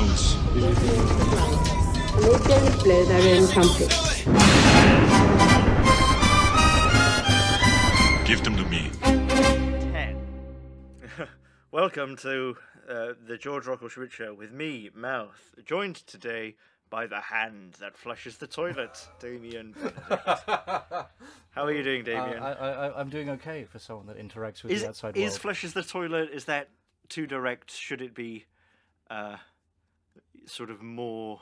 notes. And they don't blow their own trumpets. Give them to me. 10. Welcome to uh, the George Rocco Schmidt Show with me, Mouth, joined today by the hand that flushes the toilet, Damien. How are you doing, Damien? Uh, I, I, I'm doing okay for someone that interacts with is the outside is world. flushes the toilet? Is that too direct? Should it be uh, sort of more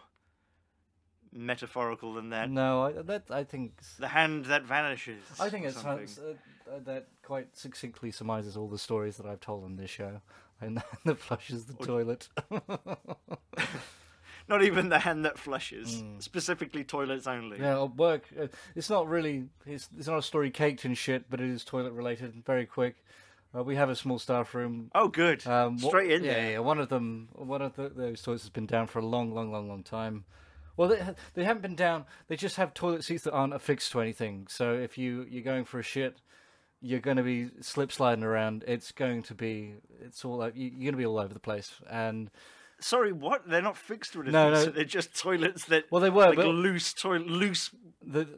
metaphorical than that? no, I, that I think The hand that vanishes. I think it's uh, uh, that quite succinctly surmises all the stories that I've told on this show. And that flushes the toilet. Not even the hand that flushes. Specifically, toilets only. Yeah, work. Uh, it's not really. It's, it's not a story caked in shit, but it is toilet related. Very quick. Uh, we have a small staff room. Oh, good. Um, wha- Straight in yeah, there. Yeah, one of them, one of the, those toilets has been down for a long, long, long, long time. Well, they, they haven't been down. They just have toilet seats that aren't affixed to anything. So if you you're going for a shit, you're going to be slip sliding around. It's going to be, it's all you- you're going to be all over the place. And Sorry, what? They're not fixed to anything. No, no. so they're just toilets that. Well, they were, like but- loose toilet, loose, the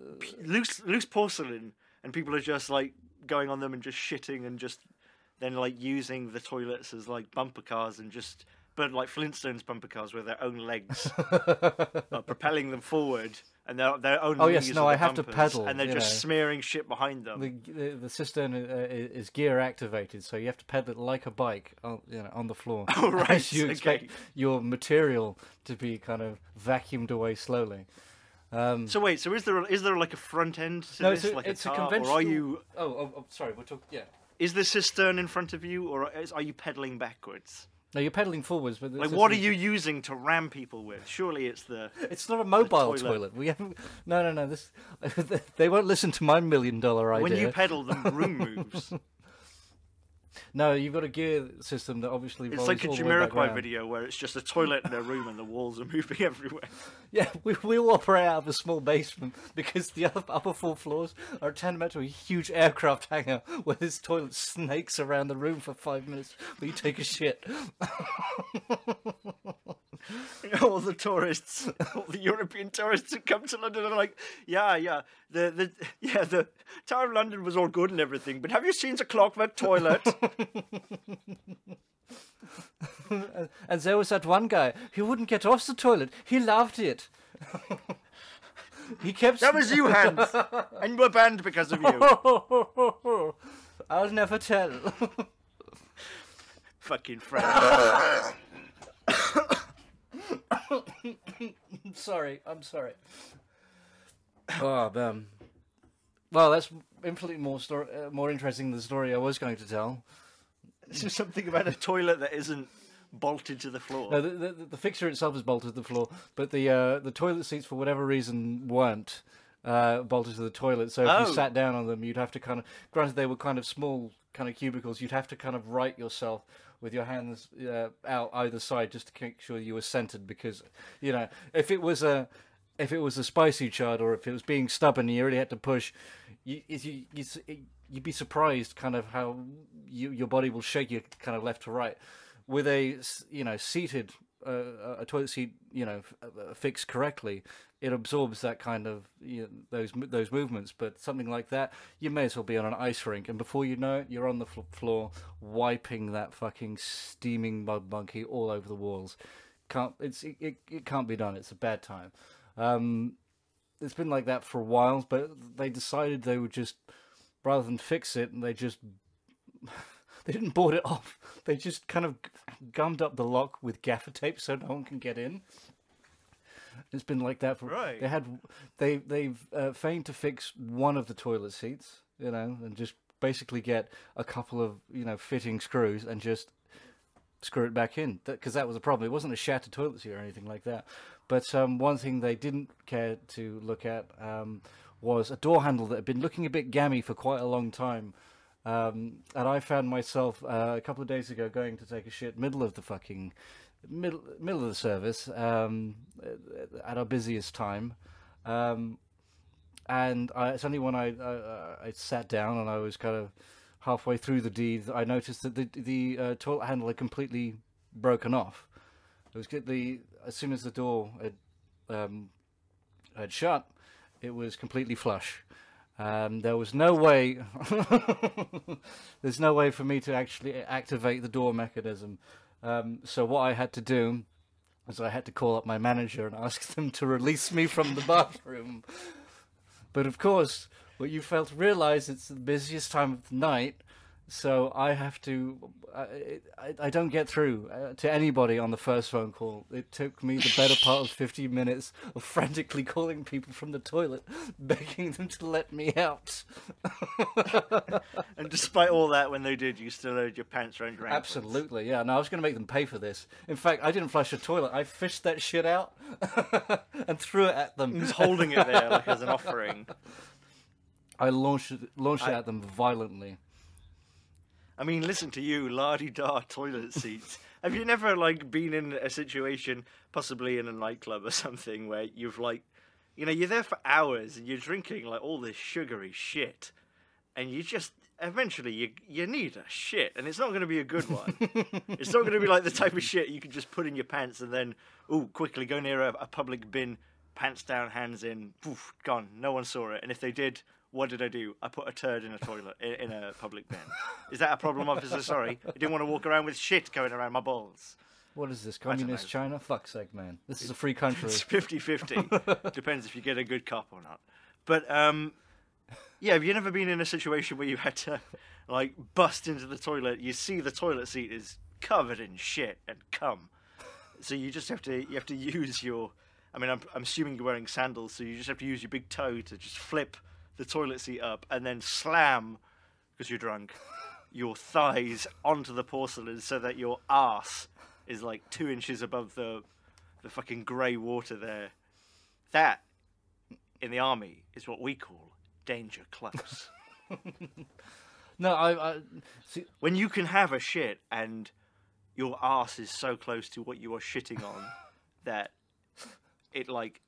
loose, loose porcelain, and people are just like going on them and just shitting and just then like using the toilets as like bumper cars and just, but like Flintstones bumper cars with their own legs, propelling them forward and their their own. Oh, yes, no, I have to pedal, and they're just know. smearing shit behind them. the the, the cistern uh, is gear activated, so you have to pedal it like a bike, on, you know, on the floor. Oh, right, As you okay. your material to be kind of vacuumed away slowly. Um, So wait, so is there a, is there like a front end to no, this, it's a, like a a car, conventional. or are you Oh, oh, oh, sorry. We're talking. Yeah. Is the cistern in front of you, or is, are you pedaling backwards? No, you're pedaling forwards, but Like, what are you using to ram people with? Surely it's the. It's not a mobile toilet. toilet. We haven't. No, no, no. This. they won't listen to my million dollar idea. When you pedal, the room moves. No, you've got a gear system that obviously. It's like a Jamiroquai video where it's just a toilet in a room and the walls are moving everywhere. Yeah, we, we all operate out of a small basement because the other, upper four floors are tantamount to a huge aircraft hangar where this toilet snakes around the room for five minutes while you take a shit. all the tourists, all the European tourists who come to London are like, yeah, yeah, the the yeah the Tower of London was all good and everything, but have you seen the clockwork toilet? And there was that one guy who wouldn't get off the toilet. He loved it. he kept. that was you, Hans, and we're banned because of you. I'll never tell. Fucking French. sorry, I'm sorry. Oh, man. Well, that's infinitely more story, uh, more interesting than the story I was going to tell. This is something about a toilet that isn't bolted to the floor. No, the, the, the fixture itself is bolted to the floor, but the uh, the toilet seats, for whatever reason, weren't uh, bolted to the toilet. So if Oh. you sat down on them, you'd have to kind of. Granted, they were kind of small, kind of cubicles. You'd have to kind of right yourself with your hands uh, out either side just to make sure you were centered. Because you know, if it was a if it was a spicy chard or if it was being stubborn, you really had to push. You you you you'd be surprised, kind of how you, your body will shake you, kind of left to right with a you know seated uh, a toilet seat you know uh, fixed correctly it absorbs that kind of you know, those those movements but something like that you may as well be on an ice rink and before you know it you're on the fl- floor wiping that fucking steaming mud monkey all over the walls can't it's it, it, it can't be done it's a bad time um it's been like that for a while but they decided they would just rather than fix it and they just they didn't board it off. They just kind of gummed up the lock with gaffer tape so no one can get in. It's been like that for. Right. They had they they've uh, feigned to fix one of the toilet seats, you know, and just basically get a couple of you know fitting screws and just screw it back in because that was a problem. It wasn't a shattered toilet seat or anything like that. But um, one thing they didn't care to look at um, was a door handle that had been looking a bit gammy for quite a long time. Um, and I found myself uh, a couple of days ago going to take a shit middle of the fucking middle middle of the service um, at our busiest time. Um, and I, it's only when I, I I sat down and I was kind of halfway through the deed that I noticed that the the uh, toilet handle had completely broken off. It was. The as soon as the door had um, had shut, it was completely flush. Um, there was no way. there's no way for me to actually activate the door mechanism. Um, so what I had to do was I had to call up my manager and ask them to release me from the bathroom. But of course, what you fail to realize it's the busiest time of the night, so I have to. I, I, I don't get through uh, to anybody on the first phone call. It took me the better part of 15 minutes of frantically calling people from the toilet, begging them to let me out. And despite all that, when they did, you still had your pants around your ankles. Absolutely, yeah. No, I was going to make them pay for this. In fact, I didn't flush the toilet. I fished that shit out and threw it at them. Just holding it there like as an offering. I launched launched it at them violently. I mean, listen to you, lardy da toilet seats. Have you never like been in a situation, possibly in a nightclub or something, where you've like, you know, you're there for hours and you're drinking like all this sugary shit, and you just eventually you you need a shit, and it's not going to be a good one. it's not going to be like the type of shit you can just put in your pants and then, ooh, quickly go near a, a public bin, pants down, hands in, poof, gone. No one saw it, and if they did. What did I do? I put a turd in a toilet in, in a public bin. Is that a problem, officer? Sorry, I didn't want to walk around with shit going around my balls. What is this, communist. China? Fuck's sake, man. This is a free country. It's 50-50. Depends if you get a good cop or not. But um, yeah, have you never been in a situation where you had to like bust into the toilet? You see the toilet seat is covered in shit and cum, so you just have to you have to use your. I mean, I'm, I'm assuming you're wearing sandals, so you just have to use your big toe to just flip the toilet seat up and then slam, because you're drunk, your thighs onto the porcelain so that your ass is like two inches above the the fucking grey water there. That, in the army, is what we call danger close. No, I, I see. when you can have a shit and your ass is so close to what you are shitting on that it like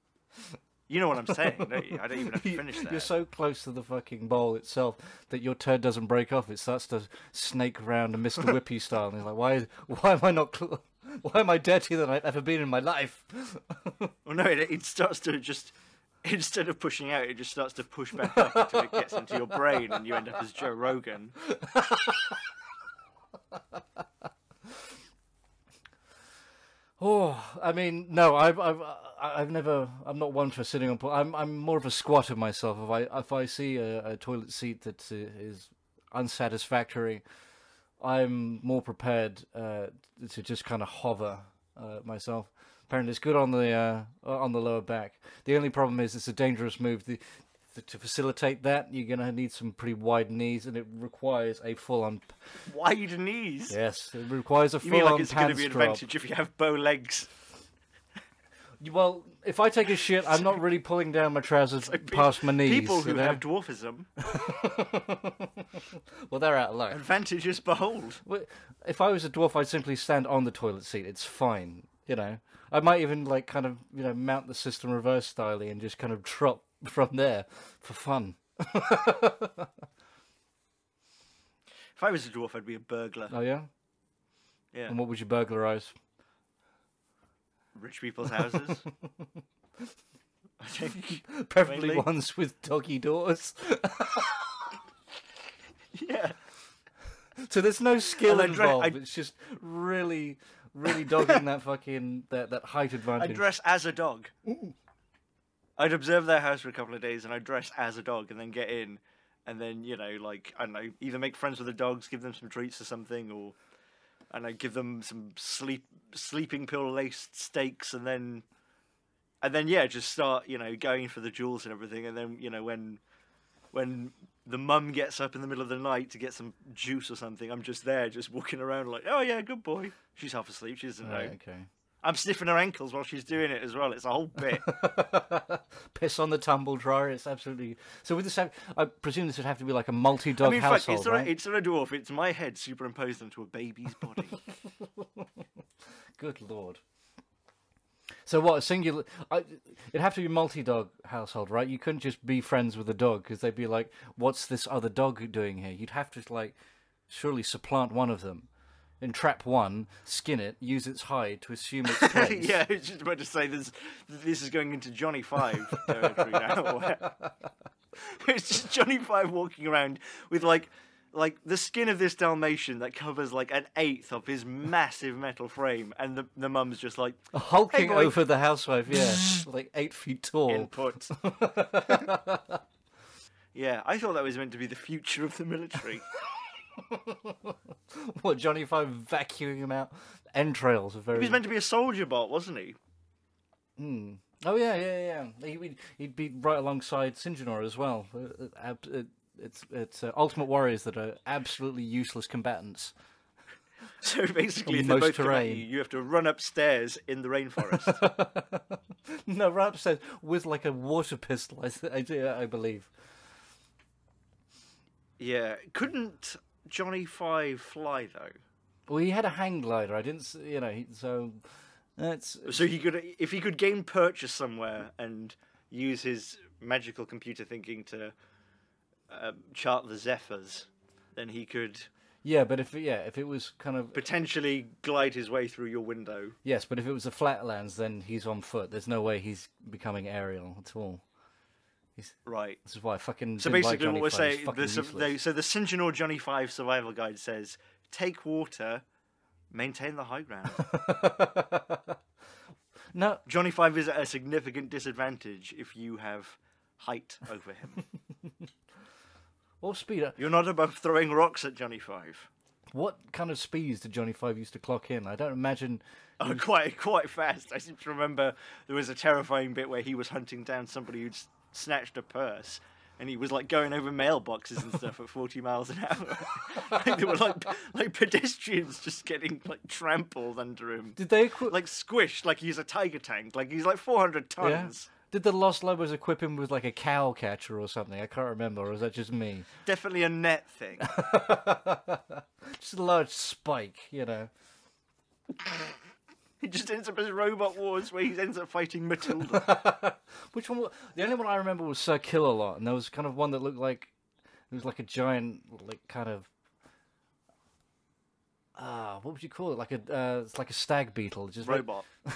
you know what I'm saying, don't you? I don't even have to finish that. You're so close to the fucking bowl itself that your turd doesn't break off. It starts to snake around and Mr. Whippy style. And you're like, why? Why am I not? Cl- why am I dirtier than I've ever been in my life? Well, no, it, it starts to just instead of pushing out, it just starts to push back up until it gets into your brain, and you end up as Joe Rogan. Oh, I mean, no, I've, I've, I- I've never. I'm not one for sitting on. po- I'm, I'm more of a squatter myself. If I, if I see a, a toilet seat that uh, is unsatisfactory, I'm more prepared uh, to just kind of hover uh, myself. Apparently, it's good on the uh, on the lower back. The only problem is it's a dangerous move. The, the, to facilitate that, you're gonna need some pretty wide knees, and it requires a full-on. Wide knees. Yes, it requires a full-on. You mean like it's going to be an advantage if you have bow legs? Well, if I take a shit, I'm not really pulling down my trousers past my knees. People who you know? have dwarfism, well, they're out of luck. advantages behold. If I was a dwarf, I'd simply stand on the toilet seat. It's fine, you know. I might even like kind of you know mount the system reverse styly and just kind of drop from there for fun. If I was a dwarf, I'd be a burglar. Oh yeah. Yeah, And what would you burglarize? Rich people's houses. I think. Preferably Mainly. ones with doggy doors. Yeah. So there's no skill And I dre- involved. I- It's just really, really dogging that fucking that that height advantage. I dress as a dog. I'd observe their house for a couple of days and I'd dress as a dog and then get in and then, you know, like, I don't know, either make friends with the dogs, give them some treats or something, or, and I give them some sleep sleeping pill laced steaks and then, and then, yeah, just start, you know, going for the jewels and everything. And then, you know, when, when the mum gets up in the middle of the night to get some juice or something, I'm just there, just walking around like, oh yeah, good boy. She's half asleep. She doesn't know. Okay. I'm sniffing her ankles while she's doing it as well. It's a whole bit. Piss on the tumble dryer. It's absolutely. So with this, I presume this would have to be like a multi-dog I mean, household, it's, not, right? it's not a dwarf. It's my head superimposed onto a baby's body. Good lord. So what? A singular? I, it'd have to be multi-dog household, right? You couldn't just be friends with a dog because they'd be like, "What's this other dog doing here?" You'd have to like, surely supplant one of them. In Trap One, skin it, use its hide to assume its place. yeah, I was just about to say this. This is going into Johnny Five territory now. it's just Johnny Five walking around with like, like the skin of this Dalmatian that covers like an eighth of his massive metal frame, and the the mum's just like Hulking Hey, over the housewife, yeah, like eight feet tall. input. yeah, I thought that was meant to be the future of the military. What Johnny Five vacuuming him out? Entrails are very. He was meant to be a soldier bot, wasn't he? Oh yeah, yeah, yeah. He, would he'd be right alongside Sinjanor as well. Uh, uh, uh, It's it's uh, Ultimate Warriors that are absolutely useless combatants. So basically, if they most both come terrain. you, you have to run upstairs in the rainforest. No, right upstairs with like a water pistol. I, I, I believe. yeah, couldn't Johnny Five fly though? Well, he had a hang glider. I didn't, you know. So that's So he could, if he could gain purchase somewhere and use his magical computer thinking to uh, chart the zephyrs, then he could yeah. But if yeah, if it was kind of potentially glide his way through your window. yes, but if it was the flatlands, then he's on foot. There's no way he's becoming aerial at all. Right. This is why I fucking. So didn't like basically, what we're saying, the, so, useless. they, so the Sinjanor Johnny Five survival guide says: take water, maintain the high ground. No, Johnny Five is at a significant disadvantage if you have height over him. or speed. You're not above throwing rocks at Johnny Five. What kind of speeds did Johnny Five used to clock in? I don't imagine. Oh, quite quite fast. I seem to remember there was a terrifying bit where he was hunting down somebody who'd snatched a purse, and he was like going over mailboxes and stuff at forty miles an hour. like they were like like pedestrians just getting like trampled under him, Did they equip? like squished, like he's a tiger tank, like he's like four hundred yeah. tons. Did the Lost Lobos equip him with like a cow catcher or something? I can't remember. Or is that just me? Definitely a net thing. Just a large spike, you know. He just ends up as Robot Wars, where he ends up fighting Matilda. Which one? wa- The only one I remember was Sir Killalot, and there was kind of one that looked like it was like a giant, like kind of. Ah, what would you call it? Like a, uh, it's like a stag beetle, just like- robot.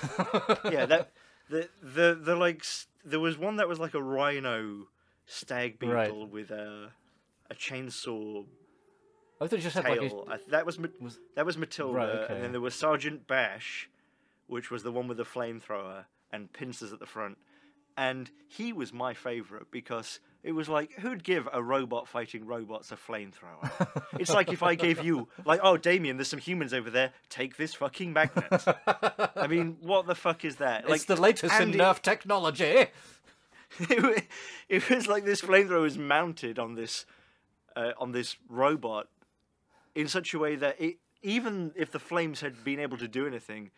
yeah, that the the the like there was one that was like a rhino stag beetle Right. with a a chainsaw I thought it just had like tail. a. That was, was- that was Matilda, Right, okay. and then there was Sergeant Bash, which was the one with the flamethrower and pincers at the front, and he was my favorite because. It was like, who'd give a robot fighting robots a flamethrower? it's like if I gave you, like, oh, Damien, there's some humans over there. Take this fucking magnet. I mean, what the fuck is that? It's the latest in Nerf technology. it was like this flamethrower was mounted on this uh, on this robot in such a way that it, even if the flames had been able to do anything,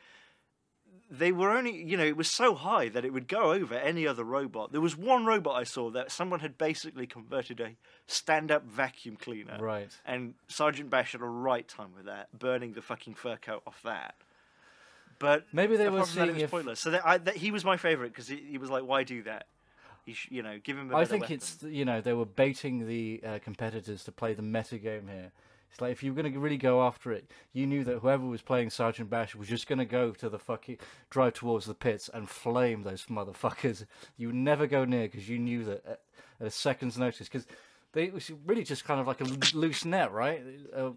they were only you know it was so high that it would go over any other robot. There was one robot I saw that someone had basically converted a stand-up vacuum cleaner, Right. And Sergeant Bash had a right time with that, burning the fucking fur coat off that. But Maybe they were from that, it seeing was if- pointless. So that, I, that, he was my favorite because he, he was like, "Why do that? You, sh- you know, give him." a I think weapon." it's you know they were baiting the uh, competitors to play the meta game here. It's like if you were going to really go after it, you knew that whoever was playing Sergeant Bash was just going to go to the fucking drive towards the pits and flame those motherfuckers. You would never go near because you knew that at, at a second's notice because they it was really just kind of like a loose net, right? Uh,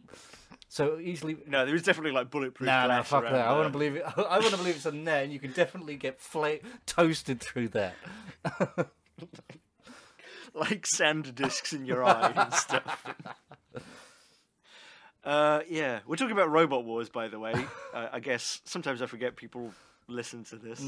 so easily. no. There was definitely like bulletproof. Nah, nah, fuck that. I want to believe it. I want to believe it's a net, and you can definitely get fla- toasted through that. like sand discs in your eye and stuff. Uh, yeah, we're talking about Robot Wars, by the way. Uh, I guess sometimes I forget people listen to this.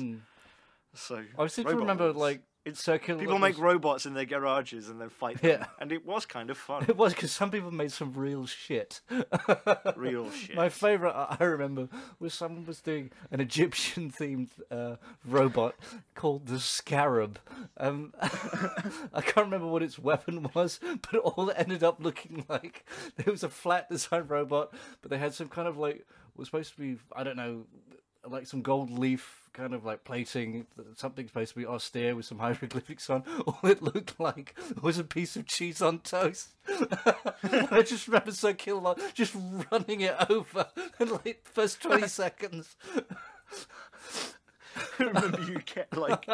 So Hmm. I seem to remember Wars. like It's- circular. people make robots in their garages and then fight them, Yeah. and it was kind of fun. It was because some people made some real shit. Real shit. My favorite I I remember was someone was doing an Egyptian themed uh, robot called the Scarab. Um, I can't remember what its weapon was, but all it ended up looking like it was a flat design robot, but they had some kind of like was supposed to be I don't know like some gold leaf kind of like plating, something supposed to be austere with some hieroglyphics on. All it looked like was a piece of cheese on toast. I just remember Sir Killalot just running it over in like the first twenty seconds. I remember you get like,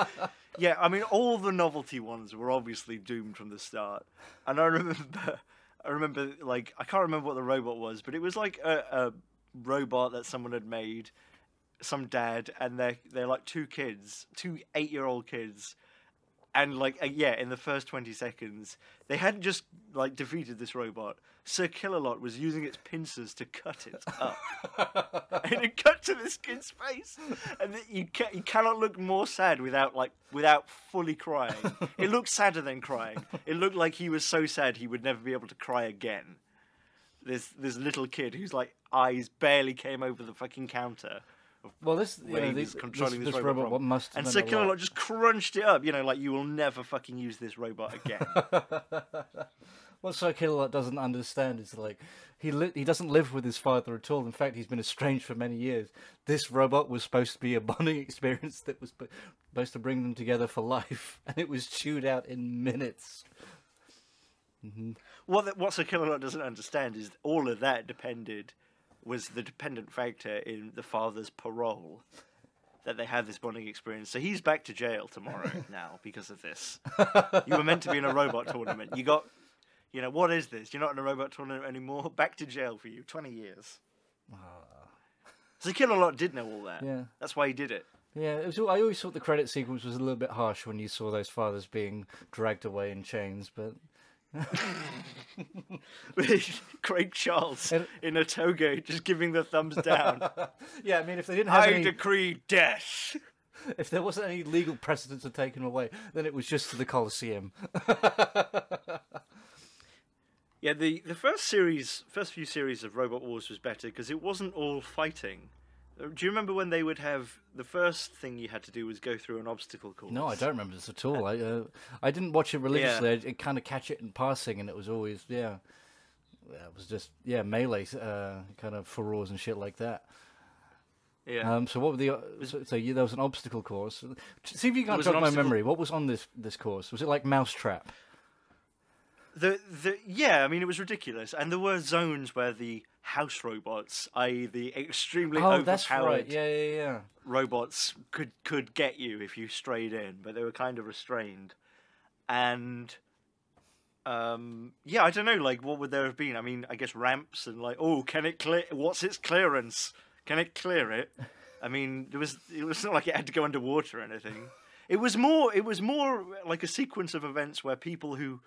yeah. I mean, all the novelty ones were obviously doomed from the start, and I remember, I remember like I can't remember what the robot was, but it was like a, a robot that someone had made, some dad, and they're they're like two kids, two eight year old kids, and like uh, yeah, in the first twenty seconds, they hadn't just like defeated this robot. Sir Killalot was using its pincers to cut it up, and it cut to this kid's face, and it- you ca- you cannot look more sad without like without fully crying. It looked sadder than crying. It looked like he was so sad he would never be able to cry again. This this little kid whose like eyes barely came over the fucking counter. Well, this yeah, he this, controlling this, this robot, robot from- must have and a lot. Just crunched it up. You know, like you will never fucking use this robot again. What Sir Killalot doesn't understand is like he li- he doesn't live with his father at all. In fact, he's been estranged for many years. This robot was supposed to be a bonding experience that was supposed to bring them together for life, and it was chewed out in minutes. Mm-hmm. what the, what Sir Killalot doesn't understand is all of that depended was the dependent factor in the father's parole that they had this bonding experience. So he's back to jail tomorrow now because of this. You were meant to be in a robot tournament. You got, you know, what is this? You're not in a robot tournament anymore. Back to jail for you. Twenty years. Ah. So Killalot did know all that. Yeah. That's why he did it. Yeah, it was, I always thought the credit sequence was a little bit harsh when you saw those fathers being dragged away in chains, but Craig Charles And- in a toga just giving the thumbs down. yeah, I mean, if they didn't have I any, decree death. if there wasn't any legal precedent to take him away, then it was just to the Colosseum. Yeah, the, the first series, first few series of Robot Wars was better because it wasn't all fighting. Do you remember when they would have the first thing you had to do was go through an obstacle course? No, I don't remember this at all. I uh, I didn't watch it religiously. I, kind of catch it in passing, and it was always yeah, Yeah, it was just yeah melee uh, kind of furrows and shit like that. Yeah, Um, so what were the uh, so, so you, there was an obstacle course. See if you can jog my obstacle- memory. What was on this this course? Was it like Mousetrap? the the yeah, I mean it was ridiculous, and there were zones where the house robots, i.e., the extremely Oh, overpowered right. Yeah, yeah, yeah. robots, could could get you if you strayed in, but they were kind of restrained, and. Um. Yeah, I don't know. Like, what would there have been? I mean, I guess ramps and like, oh, can it clear? What's its clearance? Can it clear it? I mean, there was. It was not like it had to go underwater or anything. It was more. It was more like a sequence of events where people who,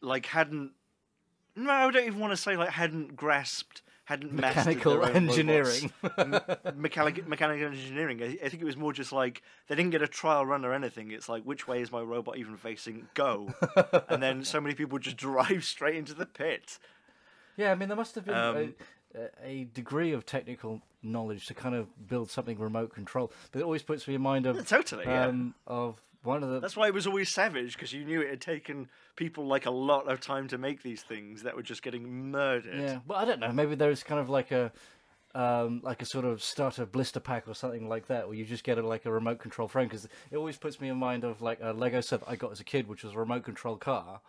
like, hadn't. No, I don't even want to say like hadn't grasped, hadn't Mechanical engineering. mechanic, mechanical engineering. I, I think it was more just like they didn't get a trial run or anything. It's like which way is my robot even facing? Go, and then so many people just drive straight into the pit. Yeah, I mean, there must have been Um, a, a- degree of technical knowledge to kind of build something remote control. But it always puts me in mind of Totally, yeah. um, of one of the That's why it was always savage because you knew it had taken people like a lot of time to make these things that were just getting murdered. yeah. Well, I don't know. Maybe there's kind of like a um, like a sort of starter blister pack or something like that, where you just get a, like a remote control frame. Because it always puts me in mind of like a Lego set that I got as a kid, which was a remote control car,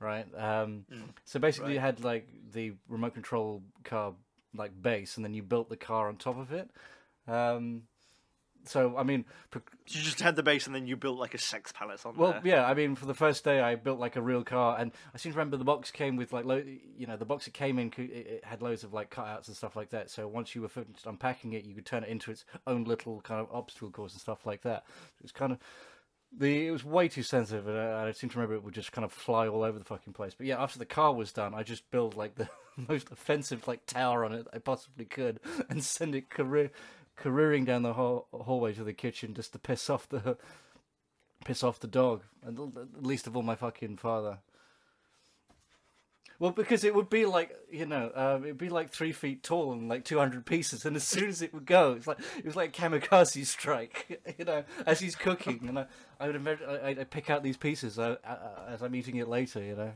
right? Um, so basically, you had like the remote control car like base, and then you built the car on top of it. Um, so I mean, pro- You just had the base and then you built like a sex palace on well, there. yeah, I mean, for the first day, I built like a real car, and I seem to remember the box came with like, lo- you know, the box it came in, it, it had loads of like cutouts and stuff like that. So once you were finished unpacking it, you could turn it into its own little kind of obstacle course and stuff like that. It was kind of the it was way too sensitive, and I, I seem to remember it would just kind of fly all over the fucking place. But yeah, after the car was done, I just built like the most offensive like tower on it I possibly could, and send it career careering down the hall- hallway to the kitchen just to piss off the piss off the dog, and least of all my fucking father. Well, because it would be like you know, um, it'd be like three feet tall and like two hundred pieces, and as soon as it would go, it's like it was like kamikaze strike, you know, as he's cooking, and I, I would imagine I, I pick out these pieces uh, uh, as I'm eating it later, you know.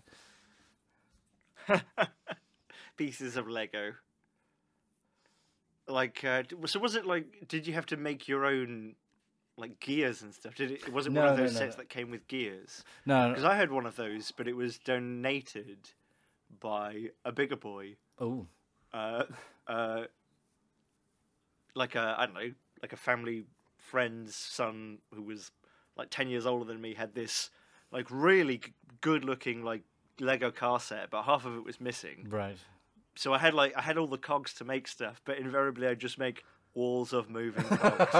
Pieces of Lego. Like uh, so was it like did you have to make your own like gears and stuff? Did it was it one No, of no, those no, sets no. that came with gears? No, Because I had one of those, but it was donated by a bigger boy. oh, Uh, uh, like a I don't know, like a family friend's son who was like ten years older than me had this like really g- good looking like Lego car set, but half of it was missing. right. So I had like I had all the cogs to make stuff, but invariably I just make walls of moving cogs.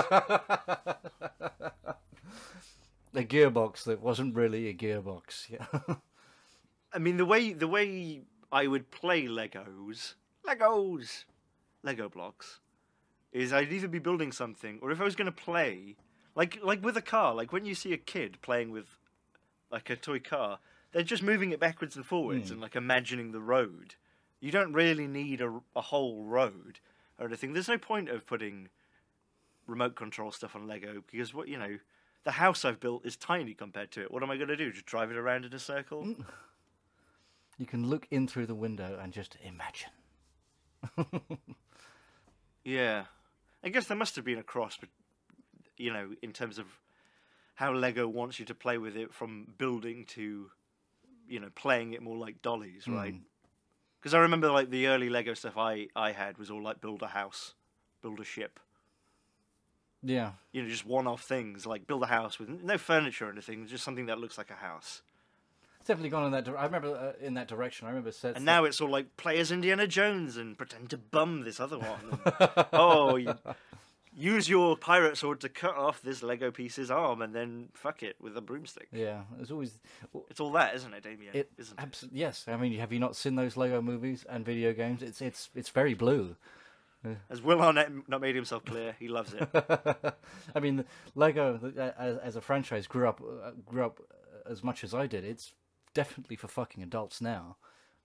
A gearbox that wasn't really a gearbox. Yeah. I mean the way the way I would play Legos, Legos, Lego blocks, is I'd either be building something, or if I was going to play, like like with a car, like when you see a kid playing with like a toy car, they're just moving it backwards and forwards hmm. and like imagining the road. You don't really need a, a whole road or anything. There's no point of putting remote control stuff on Lego because what you know, the house I've built is tiny compared to it. What am I going to do? Just drive it around in a circle? Mm. you can look in through the window and just imagine. Yeah, I guess there must have been a cross, but you know, in terms of how Lego wants you to play with it, from building to, you know, playing it more like dollies, hmm. right? Because I remember like the early Lego stuff I I had was all like build a house, build a ship, Yeah. you know, just one-off things like build a house with no furniture or anything, just something that looks like a house. It's definitely gone in that. Di- I remember uh, in that direction. I remember sets. And that- now it's all like play as Indiana Jones and pretend to bum this other one. Oh, you, use your pirate sword to cut off this Lego piece's arm and then fuck it with a broomstick. Yeah, it's always. It's all that, isn't it, Damien? It, Isn't it? yes, I mean, have you not seen those Lego movies and video games? It's it's it's very blue. As Will Arnett not made himself clear, he loves it. I mean, Lego uh, as, as a franchise grew up uh, grew up as much as I did. It's definitely for fucking adults now.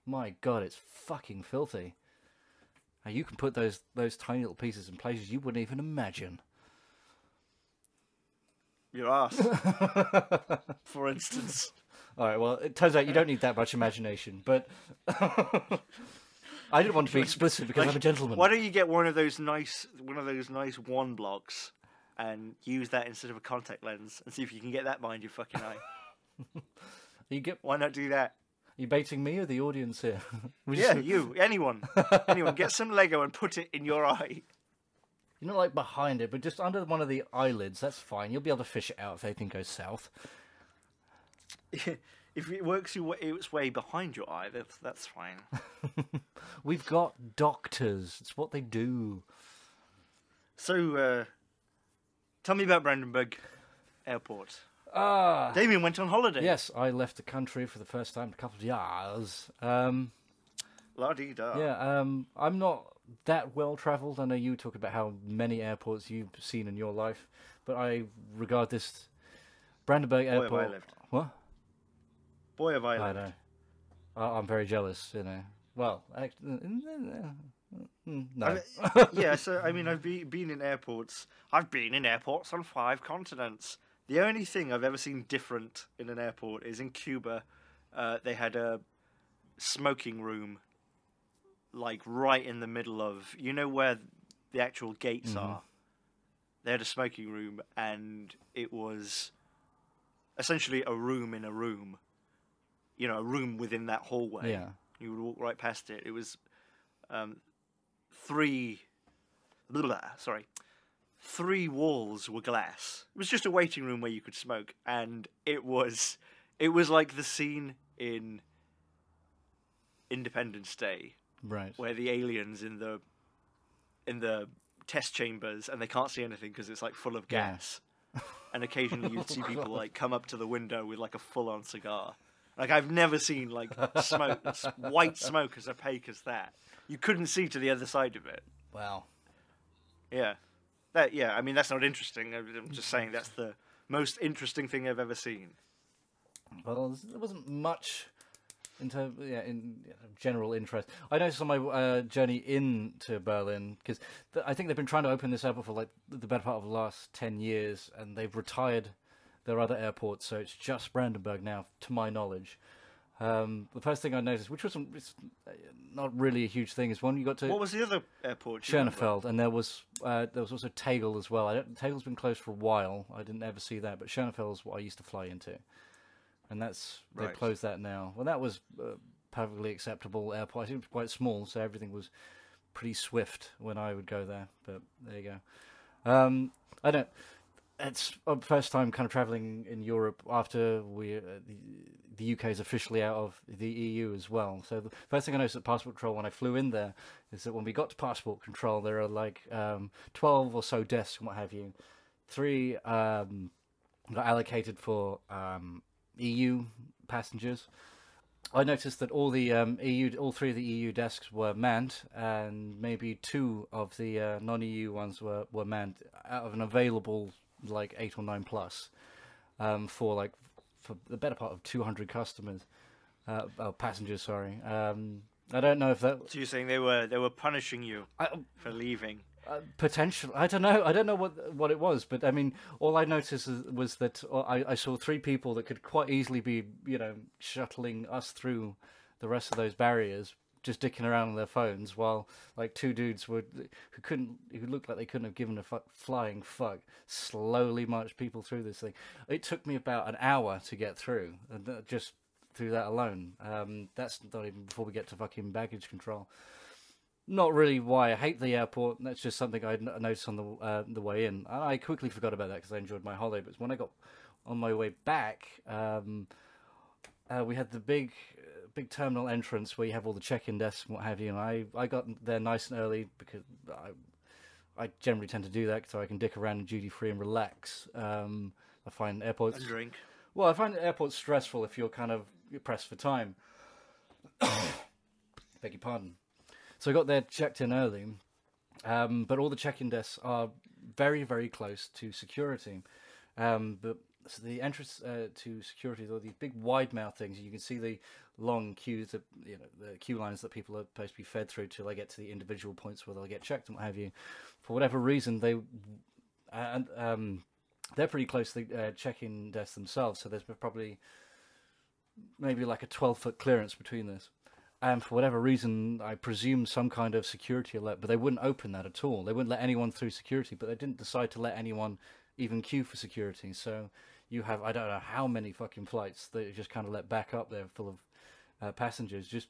My God, it's fucking filthy. Now you can put those those tiny little pieces in places you wouldn't even imagine. Your ass, for instance. All right, well, it turns out you don't need that much imagination, but I didn't want to be explicit because I'm a gentleman. Why don't you get one of those nice, one of those nice one blocks, and use that instead of a contact lens, and see if you can get that behind your fucking eye? You get Why not do that? You baiting me or the audience here? Yeah, just- you, anyone, anyone, get some Lego and put it in your eye. You're not like behind it, but just under one of the eyelids. That's fine. You'll be able to fish it out if anything goes south. if it works its way behind your eye, that's that's fine. We've got doctors. It's what they do. So, uh, tell me about Brandenburg Airport. Ah. Damien went on holiday. Yes, I left the country for the first time in a couple of years. Um, La di da. yeah, um, I'm not that well travelled. I know you talk about how many airports you've seen in your life, but I regard this Brandenburg have I Airport. lived. What? Boy, have I I know. I- I'm very jealous. You know. Well, act- mm, no. yeah, so I mean, I've be, been in airports. I've been in airports on five continents. The only thing I've ever seen different in an airport is in Cuba. Uh, they had a smoking room, like right in the middle of you know where the actual gates are. They had a smoking room, and it was essentially a room in a room. You know, a room within that hallway. Yeah. You would walk right past it. It was um, three. Blah, sorry, three walls were glass. It was just a waiting room where you could smoke, and it was, it was like the scene in Independence Day right. where the aliens in the in the test chambers and they can't see anything because it's like full of Yeah. gas. and occasionally you'd see people like come up to the window with like a full-on cigar. Like I've never seen like smoke, white smoke as opaque as that. You couldn't see to the other side of it. Wow. Yeah, that yeah. I mean that's not interesting. I'm just saying that's the most interesting thing I've ever seen. Well, there wasn't much in terms, yeah, in general interest. I noticed on my uh, journey into Berlin because th- I think they've been trying to open this airport for like the better part of the last ten years, and they've retired their other airports, so it's just Brandenburg now, to my knowledge. Um, the first thing I noticed, which wasn't not really a huge thing, is when you got to What was the other airport? Schoenfeld, and there was uh, there was also Tegel as well. I don't, Tegel's been closed for a while. I didn't ever see that, but Schoenfeld is what I used to fly into, and that's they Right. closed that now. Well, that was uh, perfectly acceptable airport. I think it was quite small, so everything was pretty swift when I would go there. But there you go. Um, I don't. It's our first time kind of traveling in Europe after we uh, the, the UK is officially out of the EU as well. So the first thing I noticed at passport control when I flew in there is that when we got to passport control, there are like um, twelve or so desks and what have you. Three um, got allocated for um, EU passengers. I noticed that all the um, EU, all three of the EU desks were manned, and maybe two of the uh, non-EU ones were, were manned out of an available like eight or nine plus um, for like for the better part of 200 customers, uh, oh, passengers. Sorry. Um, I don't know if that So you're saying they were they were punishing you I, for leaving? uh, potential. I don't know. I don't know what what it was, but I mean, all I noticed is, was that uh, I, I saw three people that could quite easily be, you know, shuttling us through the rest of those barriers, just dicking around on their phones, while like two dudes would who couldn't, who looked like they couldn't have given a fu- flying fuck, slowly marched people through this thing. It took me about an hour to get through, and just through that alone. Um, that's not even before we get to fucking baggage control not really why I hate the airport. That's just something I noticed on the uh, the way in. I quickly forgot about that because I enjoyed my holiday. But when I got on my way back, um, uh, we had the big big terminal entrance where you have all the check-in desks and what have you. And I, I got there nice and early because I I generally tend to do that so I can dick around in duty free and relax. Um, I find airports And drink. well, I find airports stressful if you're kind of pressed for time. Beg your pardon. So I got there checked in early, um, but all the check-in desks are very, very close to security. Um, but so the entrance uh, to security are these big wide mouth things. You can see the long queues, that, you know, the queue lines that people are supposed to be fed through till they get to the individual points where they'll get checked and what have you. For whatever reason, they and um, they're pretty close to the uh, check-in desks themselves. So there's probably maybe like a 12 foot clearance between this. And for whatever reason, I presume some kind of security alert, but they wouldn't open that at all. They wouldn't let anyone through security, but they didn't decide to let anyone even queue for security. So you have, I don't know how many fucking flights that just kind of let back up there full of uh, passengers just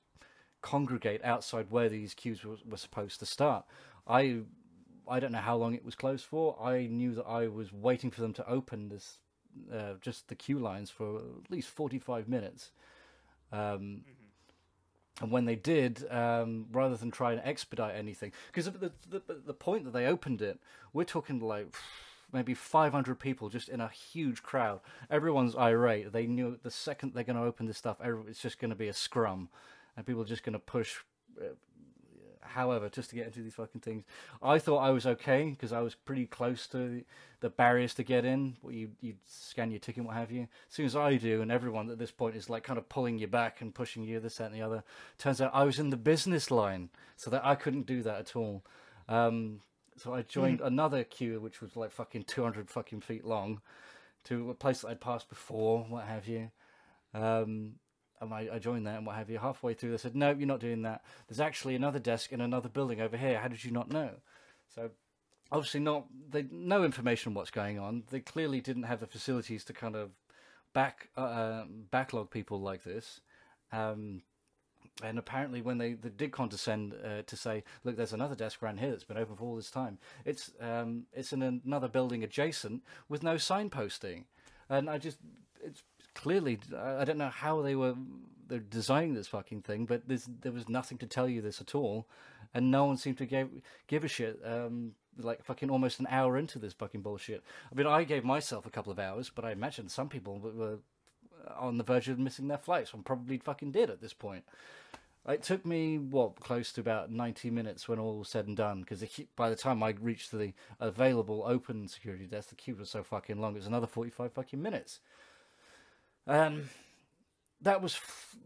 congregate outside where these queues were, were supposed to start. I I don't know how long it was closed for. I knew that I was waiting for them to open this, uh, just the queue lines for at least 45 minutes. Um, And when they did, um, rather than try and expedite anything, because the, the the point that they opened it, we're talking like maybe 500 people just in a huge crowd. Everyone's irate. They knew the second they're going to open this stuff, it's just going to be a scrum, and people are just going to push uh, however, just to get into these fucking things. I thought I was okay because I was pretty close to the barriers to get in. You you scan your ticket, what have you. As soon as I do, and everyone at this point is like kind of pulling you back and pushing you this, that, and the other. Turns out I was in the business line, so that I couldn't do that at all. Um, so I joined another queue, which was like fucking two hundred fucking feet long, to a place that I'd passed before, what have you. Um, and I, I joined that and what have you. Halfway through, they said, "No, you're not doing that. There's actually another desk in another building over here. How did you not know?" So, obviously, not they no information on what's going on. They clearly didn't have the facilities to kind of back uh, backlog people like this. Um, and apparently, when they, they did condescend uh, to say, "Look, there's another desk around here that's been open for all this time," it's um, it's in another building adjacent with no signposting, and I just it's clearly I don't know how they were they're designing this fucking thing, but there was nothing to tell you this at all, and no one seemed to give give a shit. Um, like fucking almost an hour into this fucking bullshit. I mean, I gave myself a couple of hours, but I imagine some people were on the verge of missing their flights, and probably fucking did at this point. It took me what close to about ninety minutes when all was said and done, because by the time I reached the available open security desk, the queue was so fucking long. It was another forty-five fucking minutes. Um, that was f-